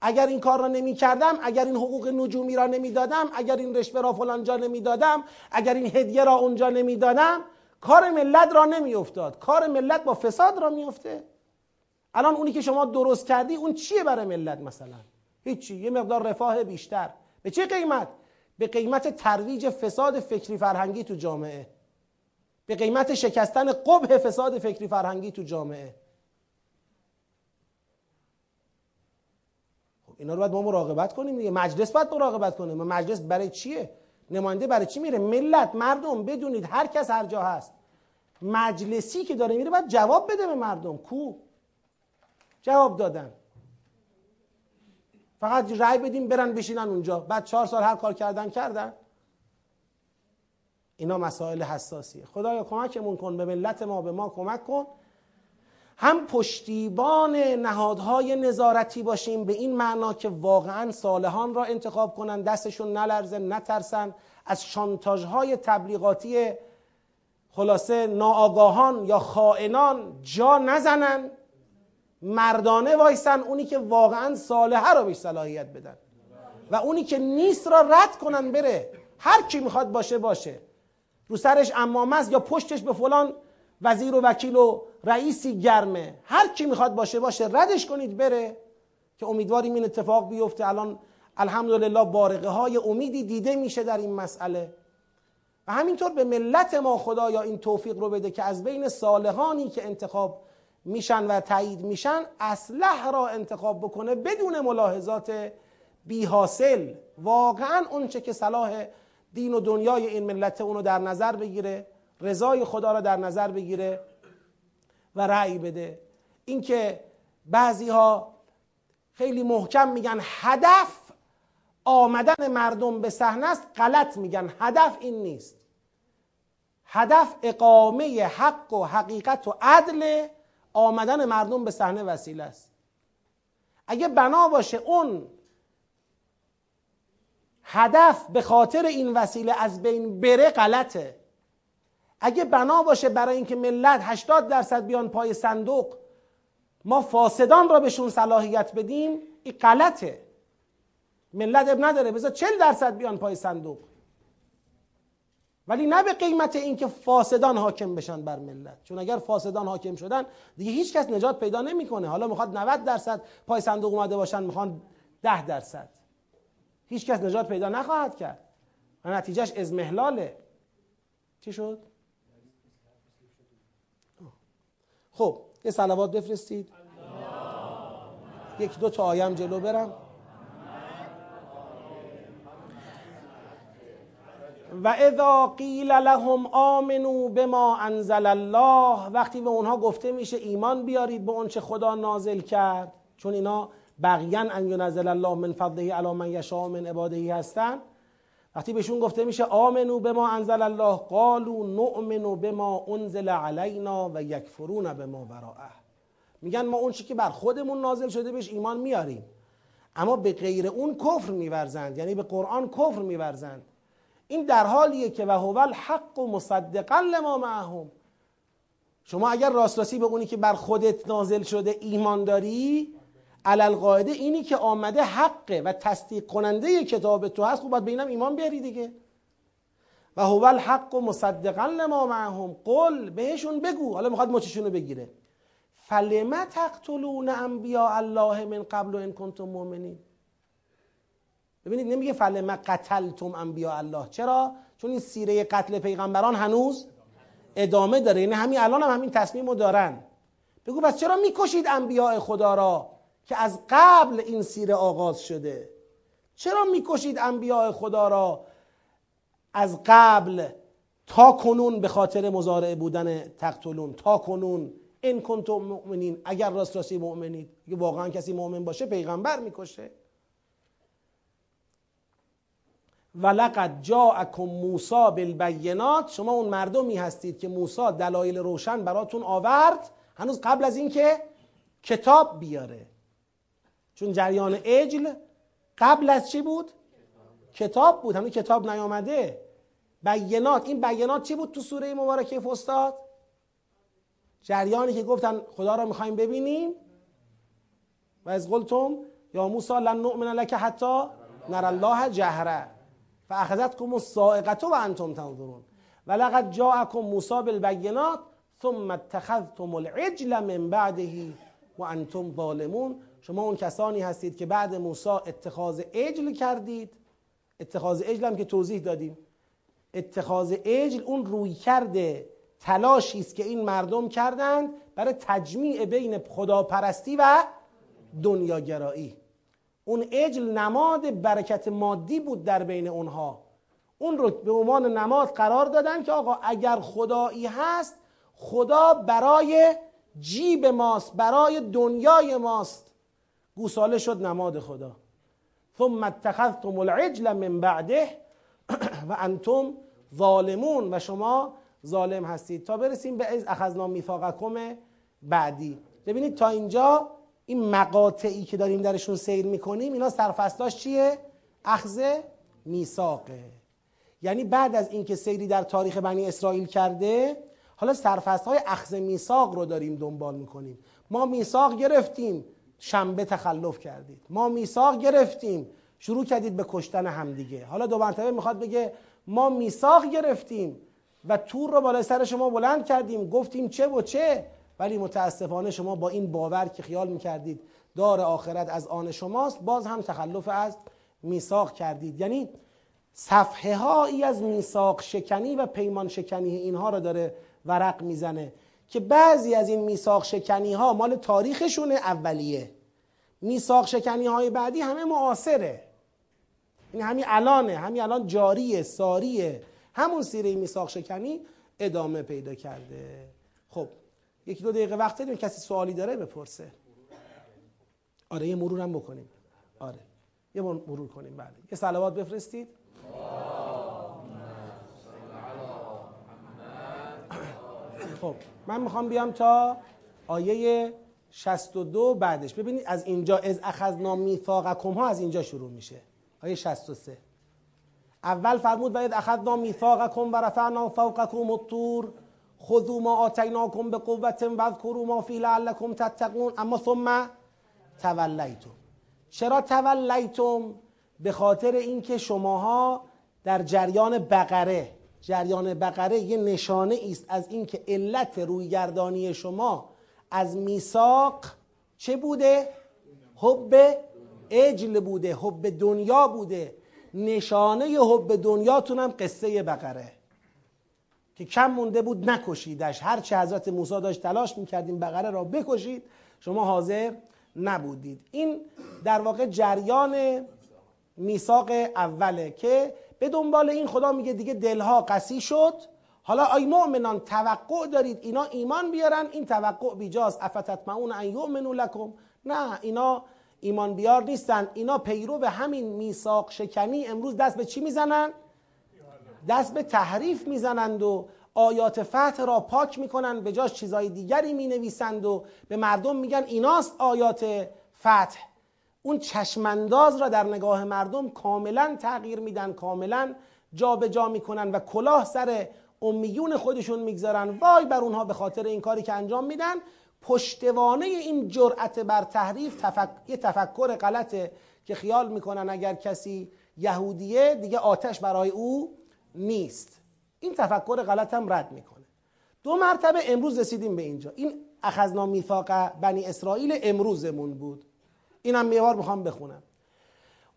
اگر این کار را نمی کردم اگر این حقوق نجومی را نمی دادم اگر این رشوه را فلان جا نمی دادم اگر این هدیه را اونجا نمی دادم کار ملت را نمی افتاد کار ملت با فساد را می افته الان اونی که شما درست کردی اون چیه برای ملت مثلا؟ هیچی یه مقدار رفاه بیشتر. به چه قیمت؟ به قیمت ترویج فساد فکری فرهنگی تو جامعه. به قیمت شکستن قبه فساد فکری فرهنگی تو جامعه. خب اینا رو باید ما مراقبت کنیم دیگه. مجلس باید مراقبت کنه. مجلس برای چیه؟ نماینده برای چی میره؟ ملت مردم بدونید هر کس هر جا هست. مجلسی که داره میره باید جواب بده به مردم. کو؟ جواب دادن. فقط رأی بدیم برن بشینن اونجا. بعد چهار سال هر کار کردن کردن. اینا مسائل حساسیه. خدایا کمکمون کن به ملت ما به ما کمک کن. هم پشتیبان نهادهای نظارتی باشیم به این معنا که واقعا صالحان را انتخاب کنن دستشون نلرزه نترسن. از شانتاژهای تبلیغاتی خلاصه ناآگاهان یا خائنان جا نزنن. مردانه وایسن اونی که واقعا صالحه را بهش صلاحیت بدن. و اونی که نیست را رد کنن بره. هر کی می‌خواد باشه باشه. رو سرش امامه است یا پشتش به فلان وزیر و وکیل و رئیسی گرمه. هر کی می‌خواد باشه باشه. ردش کنید بره. که امیدواریم این اتفاق بیفته. الان الحمدلله بارقه های امیدی دیده میشه در این مسئله. و همینطور به ملت ما خدا یا این توفیق رو بده که از بین صالحانی که انتخاب میشن و تایید میشن اصلح را انتخاب بکنه بدون ملاحظات بی حاصل واقعا اونچه که صلاح دین و دنیای این ملت اونو در نظر بگیره رضای خدا را در نظر بگیره و رأی بده. اینکه بعضی ها خیلی محکم میگن هدف آمدن مردم به صحنه است غلط میگن. هدف این نیست. هدف اقامه حق و حقیقت و عدل آمدن مردم به صحنه وسیله است. اگه بنا باشه اون هدف به خاطر این وسیله از بین بره غلطه. اگه بنا باشه برای اینکه ملت 80 درصد بیان پای صندوق ما فاسدان را بهشون صلاحیت بدیم این غلطه. ملت اب نداره بذار 40 درصد بیان پای صندوق. ولی نه به قیمت اینکه فاسدان حاکم بشن بر ملت. چون اگر فاسدان حاکم شدن دیگه هیچ کس نجات پیدا نمی‌کنه. حالا می‌خواد 90 درصد پای صندوق اومده باشن می‌خوان 10 درصد. هیچ کس نجات پیدا نخواهد کرد. و نتیجهش ازمهلاله چی شد؟ خب یه سلوات بفرستید. یک دو تا آیم جلو برم. و اذا قیل لهم آمنو بما انزل الله وقتی به اونها گفته میشه ایمان بیارید به اونچه خدا نازل کرد. چون اینا بقیان ان ینزل الله من فضله علی من یشاء من عباده هستن. وقتی بهشون گفته میشه آمنو به ما انزل الله قالو نؤمنو به ما انزل علینا و یکفرون به ما وراءه. میگن ما اون که بر خودمون نازل شده بهش ایمان میاریم. اما به غیر اون کفر میورزند یعنی به قرآن کفر میورزند. این در حالیه که و هو الحق و مصدقا لما معهم. شما اگر راست به اونی که بر خودت نازل شده ایمان داری علل قاعده اینی که آمده حقه و تصدیق کننده کتاب تو هست خب باید به اینم ایمان بیاری دیگه. و هو الحق و مصدقا لما معهم. قل بهشون بگو. حالا می‌خواد مچشونو بگیره. فلما تقتلون انبیاء الله من قبل و ان کنتم مؤمنین؟ ببینید نمیگه فلما قتلتم انبیاء الله. چرا؟ چون این سیره قتل پیغمبران هنوز ادامه داره. یعنی همین الان هم همین تصمیم رو دارن. بگو پس چرا می‌کشید انبیاء خدا را که از قبل این سیره آغاز شده؟ چرا می‌کشید انبیاء خدا را از قبل تا کنون به خاطر مزارع بودن تقتلون؟ تا کنون. این کنتم مؤمنین. اگر راست راستی مؤمنید واقعا کسی مؤمن باشه پیغمبر می‌کشه. ولقد جاءکم موسی بالبینات. شما اون مردمی هستید که موسی دلایل روشن براتون آورد. هنوز قبل از اینکه کتاب بیاره. چون جریان اجل قبل از چی بود؟ کتاب بود. همین کتاب نیامده. بینات. این بینات چی بود تو سوره مبارکه فستاد جریانی که گفتن خدا را می‌خوایم ببینیم. و از قلتم یا موسی لن نؤمن لك حتی نر الله جهره فاخذتكم الصاعقه و انتم تنظرون. ولقد جاءكم موسی بالبینات ثم اتخذتم العجل من بعده و انتم ظالمون. شما اون کسانی هستید که بعد موسی اتخاذ عجل کردید. اتخاذ عجل هم که توضیح دادیم. اتخاذ عجل اون روی کرده تلاشی است که این مردم کردند برای تجمیع بین خداپرستی و دنیاگرایی. اون عجل نماد برکت مادی بود در بین اونها. اون رو به عنوان نماد قرار دادن که آقا اگر خدایی هست خدا برای جیب ماست برای دنیای ماست. گوساله شد نماد خدا. ثم اتخذتم العجل من بعده و انتم ظالمون. و شما ظالم هستید. تا برسیم به از اخذنا میثاقکم بعدی. ببینید تا اینجا این مقاطعی که داریم درشون سیر می‌کنیم اینا سرفصلاش چیه؟ اخذ میثاقه. یعنی بعد از اینکه سیری در تاریخ بنی اسرائیل کرده حالا سرفصل های اخذ میثاق رو داریم دنبال می‌کنیم. ما میثاق گرفتیم شنبه تخلف کردید. ما میثاق گرفتیم شروع کردید به کشتن همدیگه. حالا دو مرتبه می‌خواد بگه ما میثاق گرفتیم و تور رو بالای سر شما بلند کردیم. گفتیم چه و چه؟ ولی متاسفانه شما با این باور که خیال می‌کردید دار آخرت از آن شماست باز هم تخلف از میثاق کردید. یعنی صفحه هایی از میثاق شکنی و پیمان شکنی اینها رو داره ورق می‌زنه که بعضی از این میثاق شکنی ها مال تاریخشون اولیه. میثاق شکنی های بعدی همه معاصره. این همین الانه همین الان جاریه ساریه. همون سیره میثاق شکنی ادامه پیدا کرده. خب یکی دو دقیقه وقت داریم کسی سوالی داره بپرسه. آره یه مرورم بکنیم. آره. یه مرور کنیم بله. یه صلوات بفرستید. خب من می‌خوام بیام تا آیه 62 بعدش. ببینید از اینجا از اخذنا میثاقکم ها از اینجا شروع میشه. آیه 63 اول فرمود باید اخذنا میثاقکم و رفعنا فوقکم الطور. خذوا ما آتیناکم به قوت و ما فی لعلکم تتقون. اما ثم تولیتم. چرا تولیتم؟ به خاطر اینکه شماها در جریان بقره جریان بقره یه نشانه است از اینکه علت رویگردانی شما از میثاق چه بوده؟ حب اجل بوده حب دنیا بوده. نشانه حب دنیاتون هم قصه بقره. که کم مونده بود نکشیدش. هر چه حضرت موسی داشت تلاش می‌کردیم بقره را بکشید شما حاضر نبودید. این در واقع جریان میثاق اوله که به دنبال این خدا میگه دیگه دلها قسی شد. حالا آی مؤمنان توقع دارید اینا ایمان بیارن؟ این توقع بیجاست افتتمعون ان یؤمنوا لکم. نه اینا ایمان بیار نیستن. اینا پیرو به همین میثاق شکنی امروز دست به چی می‌زنن؟ دست به تحریف می‌زنند و آیات فتح را پاک می‌کنن به جاش چیزای دیگری می‌نویسند و به مردم میگن ایناست آیات فتح. اون چشمانداز را در نگاه مردم کاملا تغییر میدن کاملا جابجا جا می‌کنن و کلاه سر امیون خودشون می‌گذارن. وای بر اونها به خاطر این کاری که انجام میدن. پشتوانه این جرأت بر تحریف تفک... یه تفکر غلطه که خیال می‌کنن اگر کسی یهودیه دیگه آتش برای او نیست. این تفکر غلط هم رد می‌کنه. دو مرتبه امروز رسیدیم به اینجا. این اخذنا میثاق بنی اسرائیل امروزمون بود. اینم میوار می‌خوام بخونم.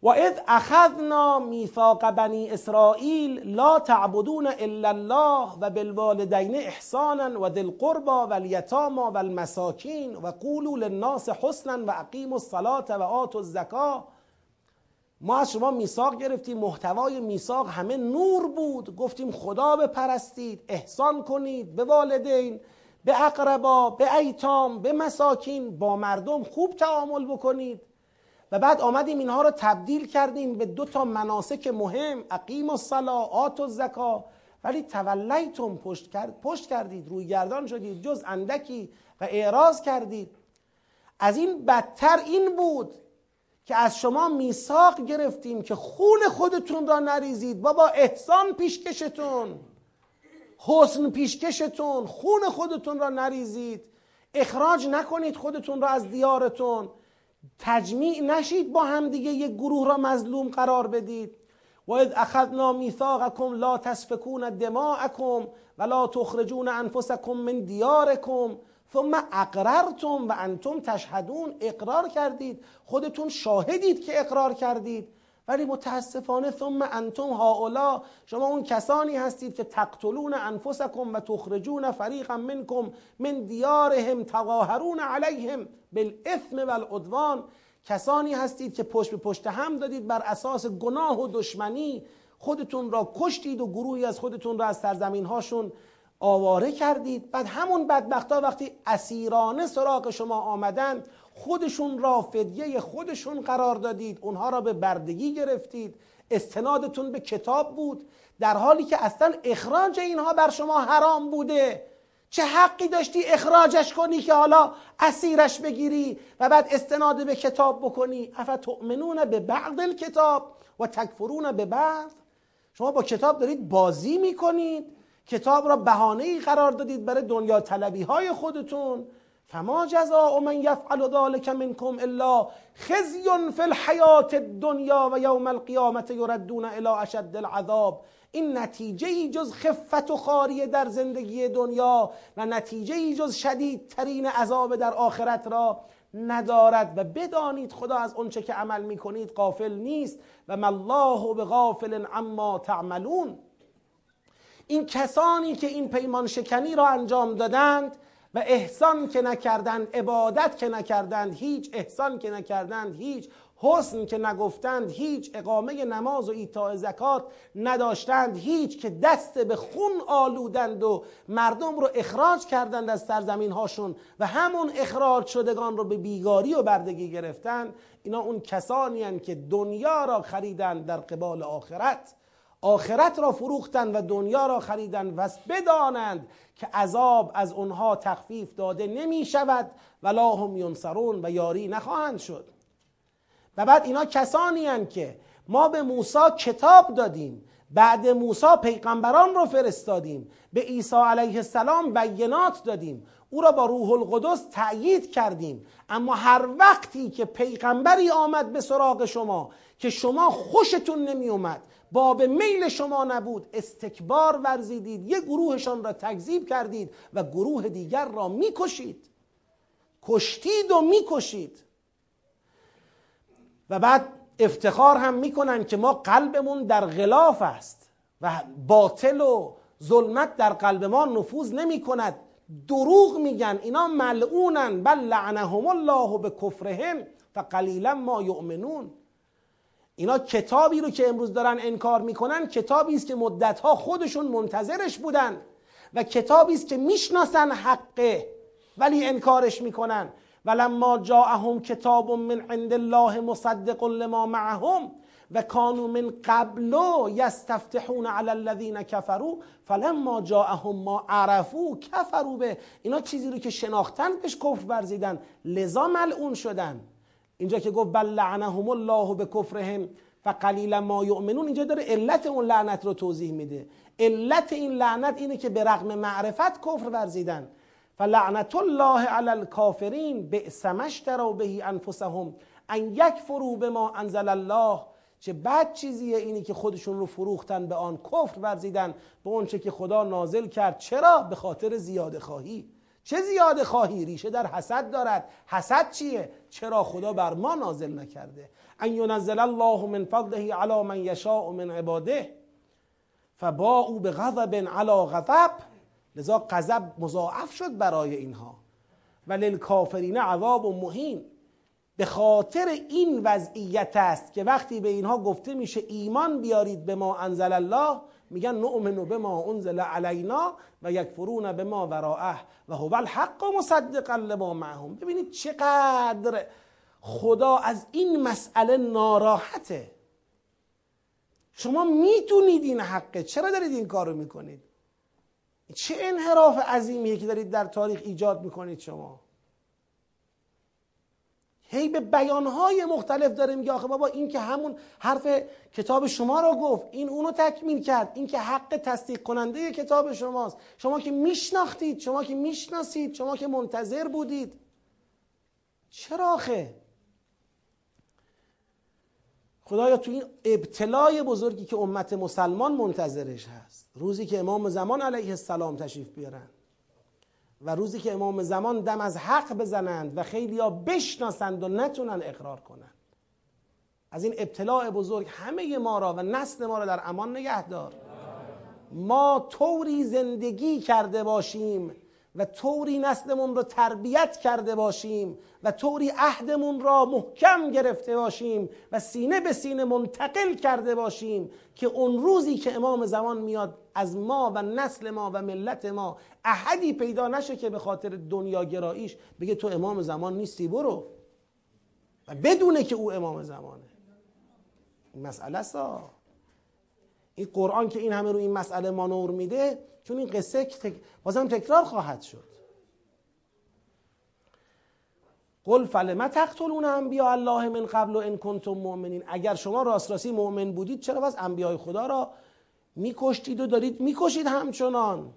و اذ اخذنا میثاق بنی اسرائیل لا تعبدون الا الله و بالوالدین احسانا و ذی القربى و الیتاما و المساکین و قولوا للناس حسنا و اقیموا الصلاة و آتوا الزکاه ما از شما میثاق گرفتیم محتوای میثاق همه نور بود. گفتیم خدا بپرستید احسان کنید به والدین به اقربا به ایتام به مساکین با مردم خوب تعامل بکنید. و بعد آمدیم اینها رو تبدیل کردیم به دو تا مناسک مهم اقیم و صلا آت و زکا. ولی تولیتم پشت, کرد، پشت کردید روی گردان شدید جز اندکی و اعراض کردید. از این بدتر این بود که از شما میثاق گرفتیم که خون خودتون را نریزید. بابا احسان پیشکشتون. حسن پیشکشتون. خون خودتون را نریزید. اخراج نکنید خودتون را از دیارتون. تجمیع نشید با هم دیگه یک گروه را مظلوم قرار بدید. و اذ اخذنا میثاقکم لا تسفکون دماءکم ولا تخرجون انفسکم من دیارکم ثم اقررتم و انتم تشهدون اقرار کردید. خودتون شاهدید که اقرار کردید. ولی متاسفانه ثم انتم هاولا شما اون کسانی هستید که تقتلون انفسکم و تخرجون فریقا منکم من دیارهم تظاهرون علیهم بالاثم والعدوان. کسانی هستید که پشت به پشت هم دادید بر اساس گناه و دشمنی. خودتون را کشتید و گروهی از خودتون را از سرزمین هاشون آواره کردید. بعد همون بدبختا وقتی اسیرانه سراغ شما آمدن خودشون را فدیه خودشون قرار دادید. اونها را به بردگی گرفتید. استنادتون به کتاب بود. در حالی که اصلا اخراج اینها بر شما حرام بوده. چه حقی داشتی اخراجش کنی که حالا اسیرش بگیری و بعد استناد به کتاب بکنی؟ افتؤمنون به بعض الکتاب و تکفرون به بعض؟ شما با کتاب دارید بازی می‌کنید. کتاب را بهانه ای قرار دادید برای دنیا طلبی های خودتون. فما جزاء من یفعل ذلك منکم الا خزی فی الحیات الدنیا و یوم القیامت یردون الى اشد العذاب. این نتیجه ای جز خفت و خاریه در زندگی دنیا و نتیجه ای جز شدیدترین عذاب در آخرت را ندارد. و بدانید خدا از اونچه که عمل می‌کنید غافل نیست. و مالله به غافل عما تعملون. این کسانی که این پیمان شکنی را انجام دادند و احسان که نکردند عبادت که نکردند هیچ احسان که نکردند هیچ حسن که نگفتند هیچ اقامه نماز و ایتاء زکات نداشتند هیچ که دست به خون آلودند و مردم رو اخراج کردند از سرزمین هاشون و همون اخراج شدگان رو به بیگاری و بردگی گرفتند اینا اون کسانی که دنیا را خریدند در قبال آخرت. آخرت را فروختند و دنیا را خریدند و بدانند که عذاب از اونها تخفیف داده نمی شود ولا هم ینصرون و یاری نخواهند شد. و بعد اینا کسانی هن که ما به موسی کتاب دادیم بعد موسی پیغمبران رو فرستادیم به عیسی علیه السلام بینات دادیم او را با روح القدس تأیید کردیم. اما هر وقتی که پیغمبری آمد به سراغ شما که شما خوشتون نمی اومد باب میل شما نبود. استکبار ورزیدید. یک گروهشان را تکذیب کردید و گروه دیگر را می‌کشید. کشتید و می‌کشید. و بعد افتخار هم می‌کنن که ما قلبمون در غلاف است و باطل و ظلمت در قلب ما نفوذ نمی کند دروغ میگن. اینا ملعونن. بل لعنهم الله به کفرهم فقلیلا ما یؤمنون. اینا کتابی رو که امروز دارن انکار می‌کنن کتابی است که مدتها خودشون منتظرش بودن و کتابی است که می‌شناسن حقه ولی انکارش می‌کنن. ولما جاءهم کتاب من عند الله مصدق لما معهم و کانوا من قبل یستفتحون علی الذین کفروا فلما جاءهم ما عرفوا کفروا به. اینا چیزی رو که شناختن بهش کفر ورزیدن. لذا ملعون شدن. اینجا که گفت بل لعنهم الله به کفرهم و ما یؤمنون اینجا داره علت اون لعنت رو توضیح میده. علت این لعنت اینه که به رغم معرفت کفر ورزیدن. فلعنت الله علی الکافرین بئس ما بهی انفسهم ان یکفروا بما انزل الله. چه بد چیزیه اینی که خودشون رو فروختن به آن کفر ورزیدن به اونچه که خدا نازل کرد. چرا؟ به خاطر زیاده خواهی. چه زیاده خواهی؟ ریشه در حسد دارد. حسد چیه؟ چرا خدا بر ما نازل نکرده؟ ان ینزل الله من فضله علی من یشاء من عباده. فباءوا بغضب علی غضب. لذا غضب مضاعف شد برای اینها. و للکافرین عذاب و مهین. به خاطر این وضعیت است که وقتی به اینها گفته میشه ایمان بیارید به ما انزل الله میگن نؤمن به ما انزل علینا و یکفرون به ما وراءه و هو الحق مصدقا لما معهم. ببینید چقدر خدا از این مسئله ناراحته. شما می‌تونید این حقه. چرا دارید این کارو می‌کنید؟ چه انحراف عظیمیه که دارید در تاریخ ایجاد می‌کنید شما؟ هی به بیانهای مختلف داره میگه آخه بابا این که همون حرف کتاب شما رو گفت این اونو تکمیل کرد. این که حق تصدیق کننده کتاب شماست. شما که میشناختید شما که می‌شناسید شما که منتظر بودید. چرا آخه؟ خدایا تو این ابتلای بزرگی که امت مسلمان منتظرش هست روزی که امام زمان علیه السلام تشریف بیارن و روزی که امام زمان دم از حق بزنند و خیلی ها بشناسند و نتونن اقرار کنند. از این ابتلاع بزرگ همه ما را و نسل ما را در امان نگه دار ما طوری زندگی کرده باشیم و طوری نسلمون رو تربیت کرده باشیم و طوری عهدمون را محکم گرفته باشیم و سینه به سینه منتقل کرده باشیم که اون روزی که امام زمان میاد از ما و نسل ما و ملت ما احدی پیدا نشه که به خاطر دنیا گراییش بگه تو امام زمان نیستی برو. و بدونه که او امام زمانه. این مسئله سا این قرآن که این همه رو این مسئله ما نور میده چون این قصه. بازم تکرار خواهد شد. قل فلما تقتلون انبیاء الله من قبل و ان کنتم مؤمنین. اگر شما راست راستی مؤمن بودید چرا بس انبیاء خدا را میکشتید و دارید می‌کشید همچنان؟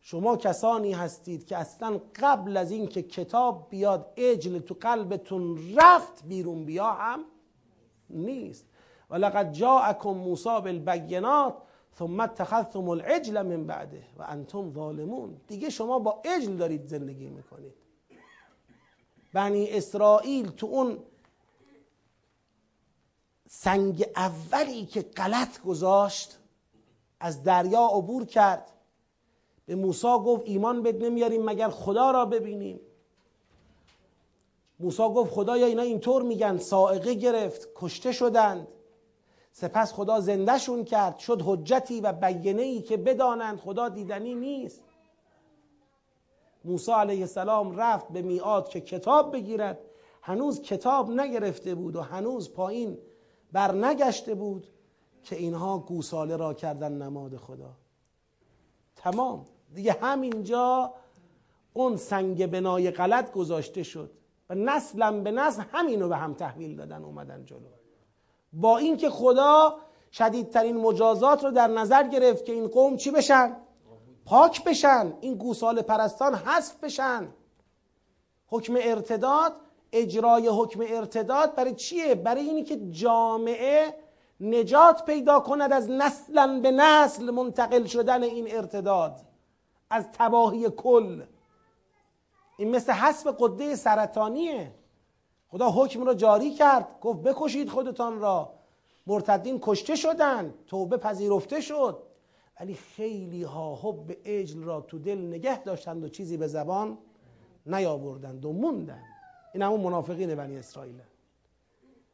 شما کسانی هستید که اصلا قبل از اینکه کتاب بیاد اجل تو قلبتون رفت بیرون بیا هم نیست. ولقد جاءکم موسی بالبینات ثم اتخذتم العجل من بعده و انتم ظالمون. دیگه شما با عجل دارید زندگی می‌کنید. بنی اسرائیل تو اون سنگ اولی که غلط گذاشت از دریا عبور کرد. به موسی گفت ایمان بد نمیاریم مگر خدا را ببینیم؟ موسی گفت خدایا اینا اینطور میگن سائقه گرفت کشته شدند. سپس خدا زندهشون کرد شد حجتی و بیینه ای که بدانند خدا دیدنی نیست. موسی علیه السلام رفت به میعاد که کتاب بگیرد. هنوز کتاب نگرفته بود و هنوز پایین بر نگشته بود که اینها گوساله را کردن نماد خدا. تمام. دیگه همینجا اون سنگ بنای غلط گذاشته شد و نسلم به نسل همینو به هم تحویل دادن اومدن جلو. با اینکه خدا شدیدترین مجازات رو در نظر گرفت که این قوم چی بشن؟ پاک بشن. این گوساله پرستان حذف بشن. حکم ارتداد اجرای حکم ارتداد برای چیه؟ برای اینی که جامعه نجات پیدا کند از نسلا به نسل منتقل شدن این ارتداد. از تباهی کل. این مثل حسب قده سرطانیه. خدا حکم را جاری کرد. گفت بکشید خودتان را. مرتدین کشته شدند توبه پذیرفته شد. ولی خیلی ها حب اجل را تو دل نگه داشتند و چیزی به زبان نیاوردند و موندن. این همون منافقین بنی اسرائیل.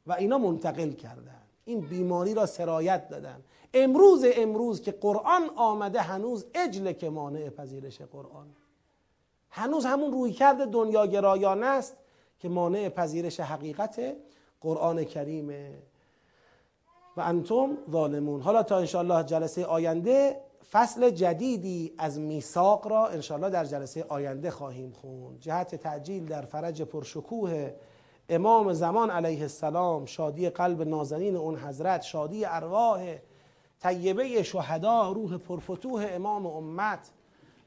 و اینا منتقل کردن. این بیماری را سرایت دادن. امروز امروز که قرآن آمده هنوز اجل که مانع پذیرش قرآن. هنوز همون رویکرد دنیاگرایانه است. که مانع پذیرش حقیقت قرآن کریمه و انتم ظالمون. حالا تا انشاءالله جلسه آینده فصل جدیدی از میثاق را انشاءالله در جلسه آینده خواهیم خوند. جهت تعجیل در فرج پرشکوه امام زمان علیه السلام شادی قلب نازنین اون حضرت شادی ارواح طیبه شهدا روح پرفتوه امام امت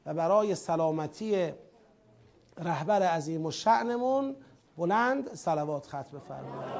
و برای سلامتی رهبر عظیم و شعنمون بلند سلوات خط بفرمایید.